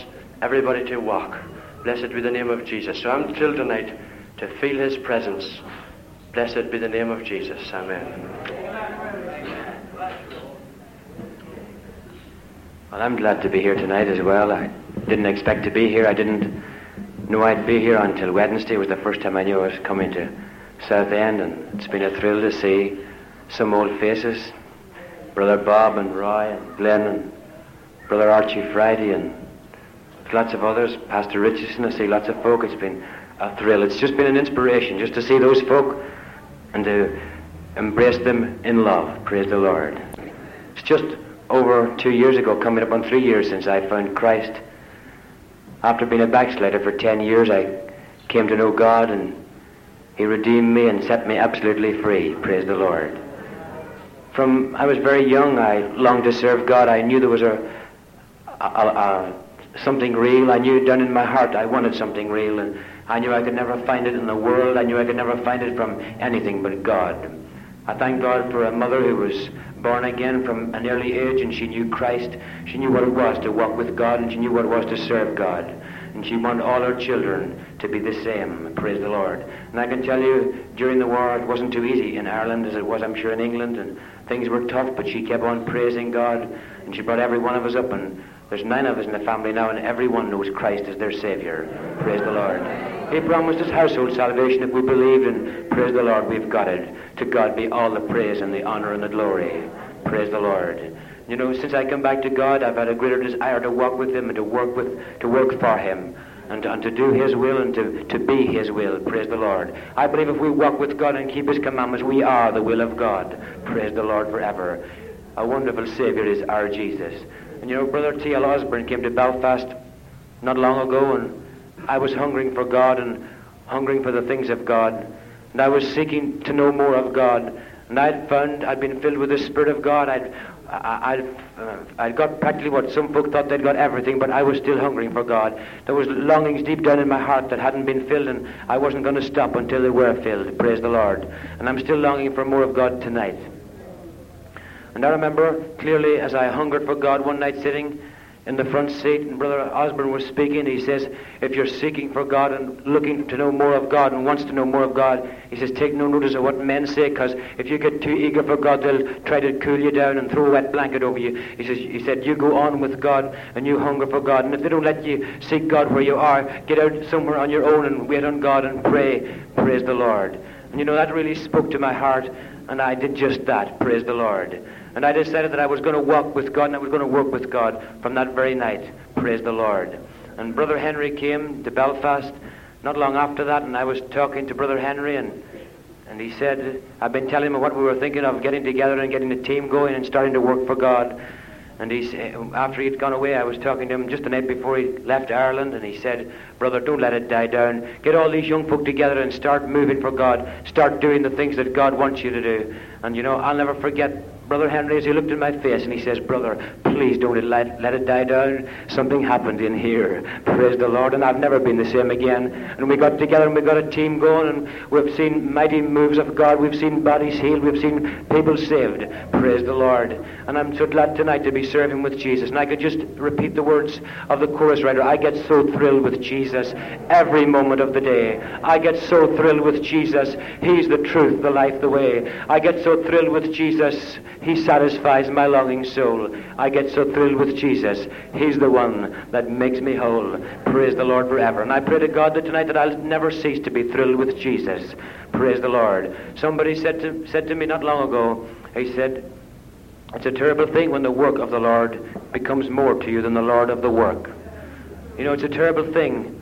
everybody to walk. Blessed be the name of Jesus. So I'm thrilled tonight to feel his presence. Blessed be the name of Jesus. Amen. Well, I'm glad to be here tonight as well. I didn't expect to be here. I didn't know I'd be here until Wednesday. Was the first time I knew I was coming to Southend, and it's been a thrill to see some old faces. Brother Bob and Roy and Glenn and Brother Archie Friday and lots of others. Pastor Richardson, I see lots of folk. It's been a thrill. It's just been an inspiration just to see those folk and to embrace them in love. Praise the Lord. It's just over two years ago, coming up on three years since I found Christ. After being a backslider for ten years, I came to know God and He redeemed me and set me absolutely free. Praise the Lord. From I was very young, I longed to serve God. I knew there was a, a, a something real. I knew down in my heart I wanted something real, and I knew I could never find it in the world. I knew I could never find it from anything but God. I thank God for a mother who was born again from an early age and she knew Christ. She knew what it was to walk with God and she knew what it was to serve God. And she wanted all her children to be the same. Praise the Lord. And I can tell you, during the war, it wasn't too easy in Ireland as it was, I'm sure, in England. And things were tough, but she kept on praising God. And she brought every one of us up. And there's nine of us in the family now, and everyone knows Christ as their Savior. Praise the Lord. He promised us household salvation if we believed, and praise the Lord, we've got it. To God be all the praise and the honor and the glory. Praise the Lord. You know, since I come back to God, I've had a greater desire to walk with Him and to work with, to work for Him. And, and to do His will and to, to be His will. Praise the Lord. I believe if we walk with God and keep His commandments, we are the will of God. Praise the Lord forever. A wonderful Savior is our Jesus. And you know, Brother T.L. Osborn came to Belfast not long ago, and I was hungering for God and hungering for the things of God. And I was seeking to know more of God. And I'd found I'd been filled with the Spirit of God. I'd, I'd, uh, I'd got practically what some folk thought they'd got everything, but I was still hungering for God. There was longings deep down in my heart that hadn't been filled, and I wasn't going to stop until they were filled. Praise the Lord. And I'm still longing for more of God tonight. And I remember clearly as I hungered for God one night sitting in the front seat, and Brother Osborn was speaking. He says, if you're seeking for God and looking to know more of God and wants to know more of God, he says, take no notice of what men say, because if you get too eager for God, they'll try to cool you down and throw a wet blanket over you. He says, he said, you go on with God and you hunger for God, and if they don't let you seek God where you are, get out somewhere on your own and wait on God and pray. Praise the Lord. And you know that really spoke to my heart, and I did just that. Praise the Lord. And I decided that I was going to walk with God and I was going to work with God from that very night. Praise the Lord. And Brother Henry came to Belfast not long after that, and I was talking to Brother Henry, and, and he said, I've been telling him what we were thinking of getting together and getting a team going and starting to work for God. And he said, after he'd gone away, I was talking to him just the night before he left Ireland, and he said, Brother, don't let it die down. Get all these young folk together and start moving for God. Start doing the things that God wants you to do. And you know, I'll never forget Brother Henry, as he looked in my face and he says, Brother, please don't let, let it die down. Something happened in here. Praise the Lord. And I've never been the same again. And we got together and we got a team going and we've seen mighty moves of God. We've seen bodies healed. We've seen people saved. Praise the Lord. And I'm so glad tonight to be serving with Jesus. And I could just repeat the words of the chorus writer. I get so thrilled with Jesus every moment of the day. I get so thrilled with Jesus. He's the truth, the life, the way. I get so thrilled with Jesus. He satisfies my longing soul. I get so thrilled with Jesus. He's the one that makes me whole. Praise the Lord forever. And I pray to God that tonight that I'll never cease to be thrilled with Jesus. Praise the Lord. Somebody said to, said to me not long ago, he said, it's a terrible thing when the work of the Lord becomes more to you than the Lord of the work. You know, it's a terrible thing.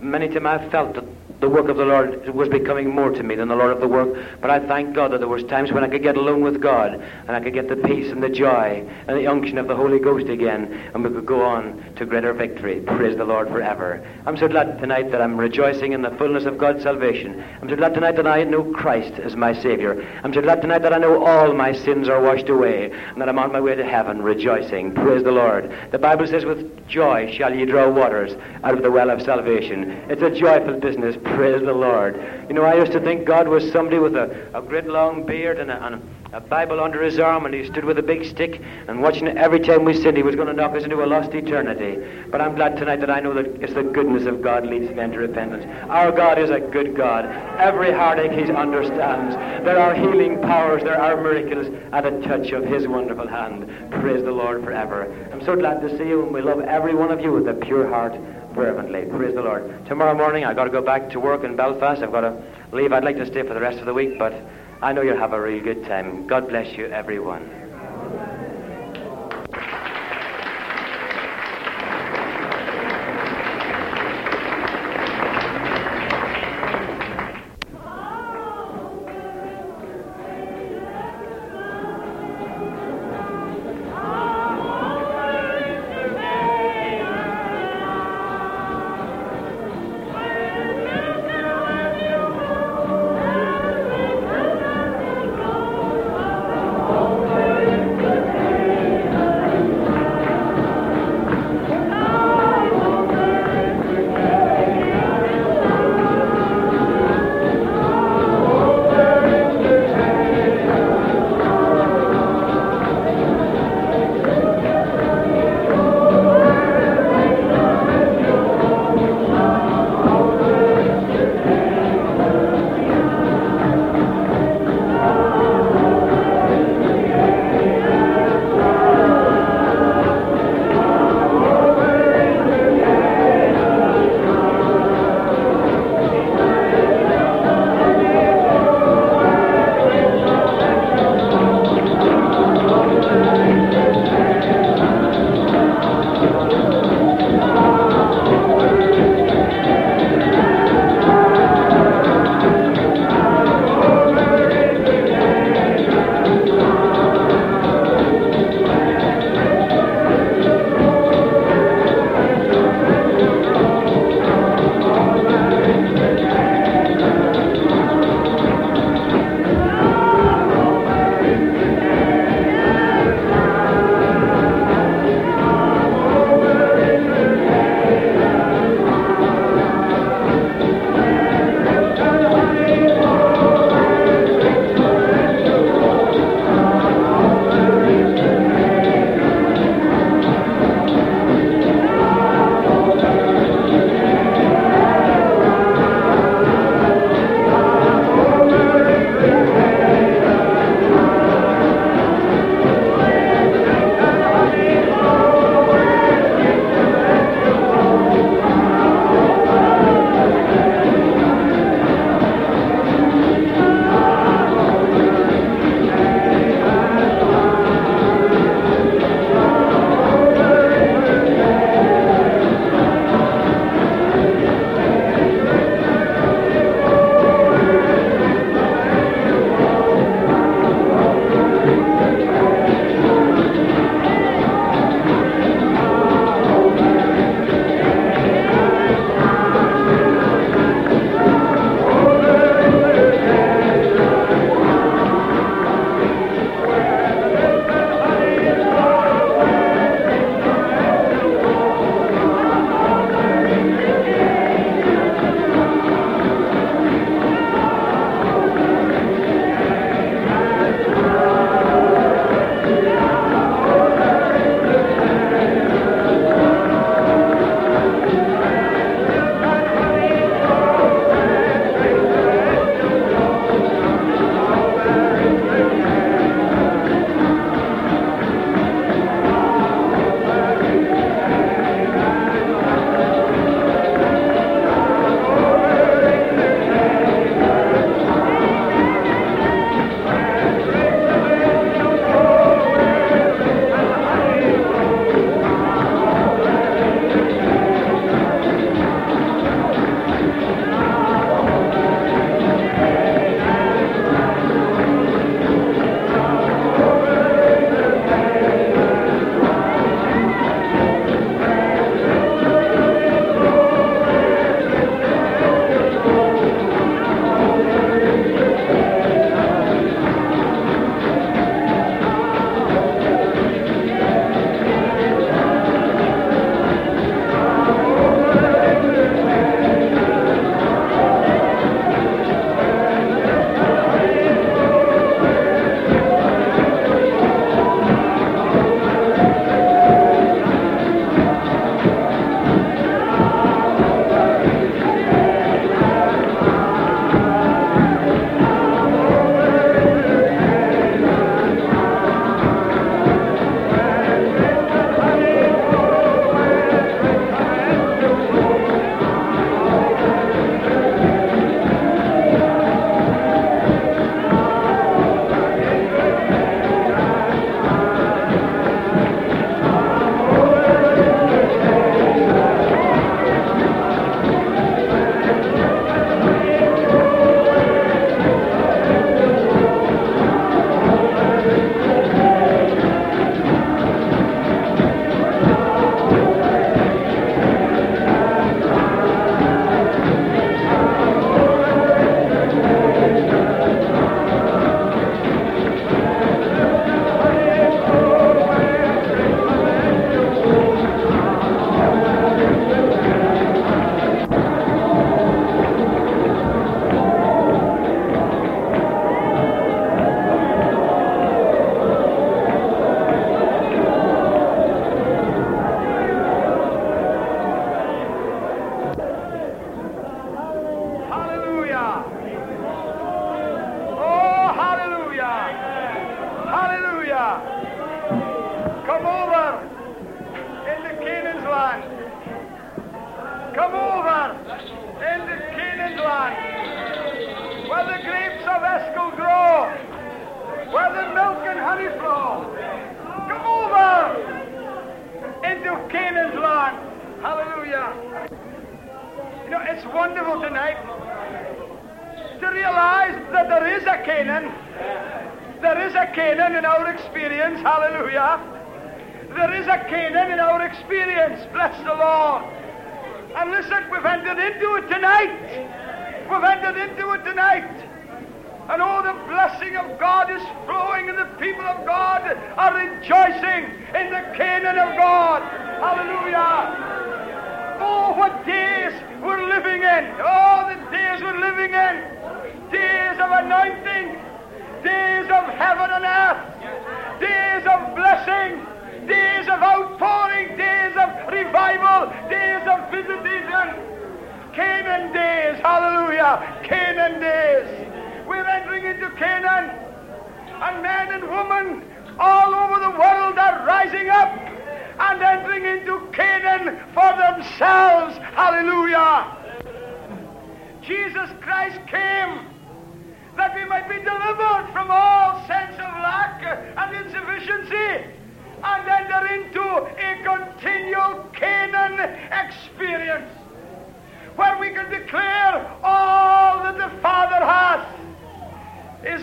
Many times I've felt that the work of the Lord was becoming more to me than the Lord of the work. But I thank God that there was times when I could get alone with God and I could get the peace and the joy and the unction of the Holy Ghost again and we could go on to greater victory. Praise the Lord forever. I'm so glad tonight that I'm rejoicing in the fullness of God's salvation. I'm so glad tonight that I know Christ as my Savior. I'm so glad tonight that I know all my sins are washed away and that I'm on my way to heaven rejoicing. Praise the Lord. The Bible says, with joy shall ye draw waters out of the well of salvation. It's a joyful business. Praise the Lord. You know, I used to think God was somebody with a, a great long beard and a, and a Bible under his arm, and he stood with a big stick and watching every time we sinned, he was going to knock us into a lost eternity. But I'm glad tonight that I know that it's the goodness of God leads men to repentance. Our God is a good God. Every heartache he understands. There are healing powers, there are miracles at a touch of his wonderful hand. Praise the Lord forever. I'm so glad to see you, and we love every one of you with a pure heart fervently. Praise the Lord. Tomorrow morning I've got to go back to work in Belfast. I've got to leave. I'd like to stay for the rest of the week, but I know you'll have a really good time. God bless you, everyone.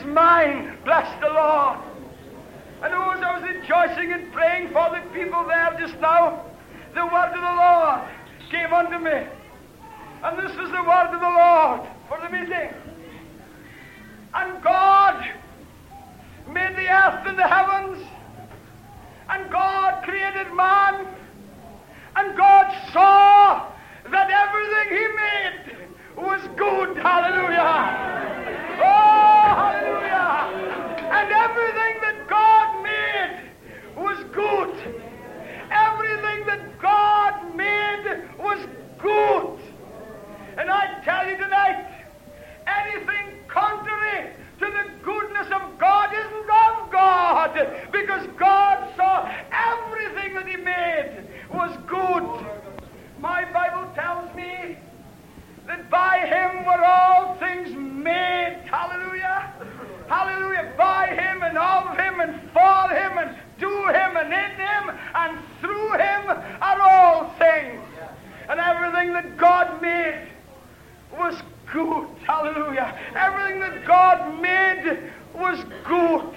Is mine. Bless the Lord. And as I was rejoicing and praying for the people there just now, the word of the Lord came unto me. And this is the word of the Lord for the meeting. And God made the earth and the heavens and God created man, and God saw that everything He made was good. Hallelujah. Oh, hallelujah. And everything that God made was good. Everything that God made was good. And I tell you tonight, anything contrary to the goodness of God isn't of God because God saw everything that He made was good. My Bible tells me that by Him were all things made. Hallelujah. Hallelujah. By Him and of Him and for Him and to Him and in Him and through Him are all things. And everything that God made was good. Hallelujah. Everything that God made was good.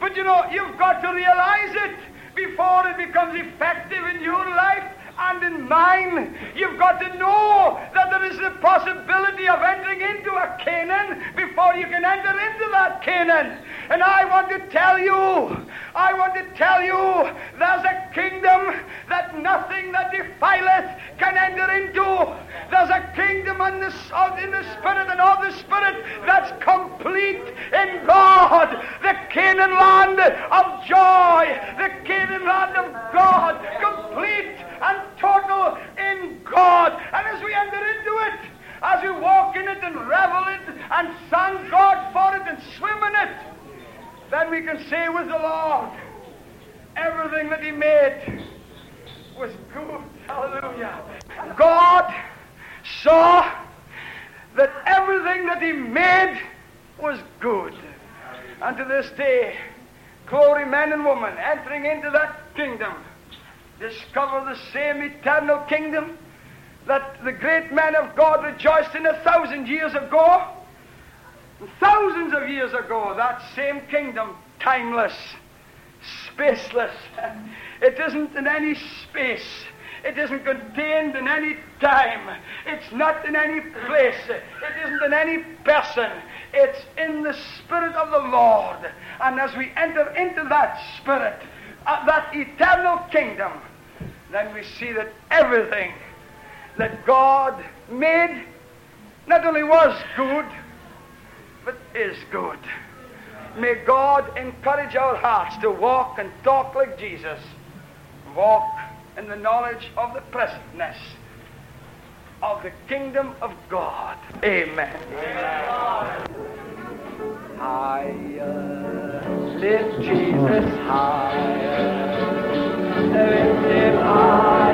But you know, you've got to realize it before it becomes effective in your life and in mine. You've got to know that there is the possibility of entering into a Canaan before you can enter into that Canaan. And I want to tell you, I want to tell you, there's a kingdom that nothing that defileth can enter into. There's a kingdom in the, in the Spirit and of the Spirit that's complete in God. The Canaan land of joy, the Canaan land of God, complete and total in God. And as we enter into it, as we walk in it and revel in it and thank God for it and swim in it, then we can say with the Lord, everything that He made was good. Hallelujah. God saw that everything that He made was good. And to this day, glory men and women entering into that kingdom discover the same eternal kingdom that the great man of God rejoiced in a thousand years ago. Thousands of years ago, that same kingdom, timeless, spaceless. It isn't in any space. It isn't contained in any time. It's not in any place. It isn't in any person. It's in the Spirit of the Lord. And as we enter into that Spirit, uh, that eternal kingdom, then we see that everything that God made not only was good, but is good. May God encourage our hearts to walk and talk like Jesus, walk in the knowledge of the presentness of the kingdom of God. Amen. Amen. Higher, lift Jesus higher, lift him higher.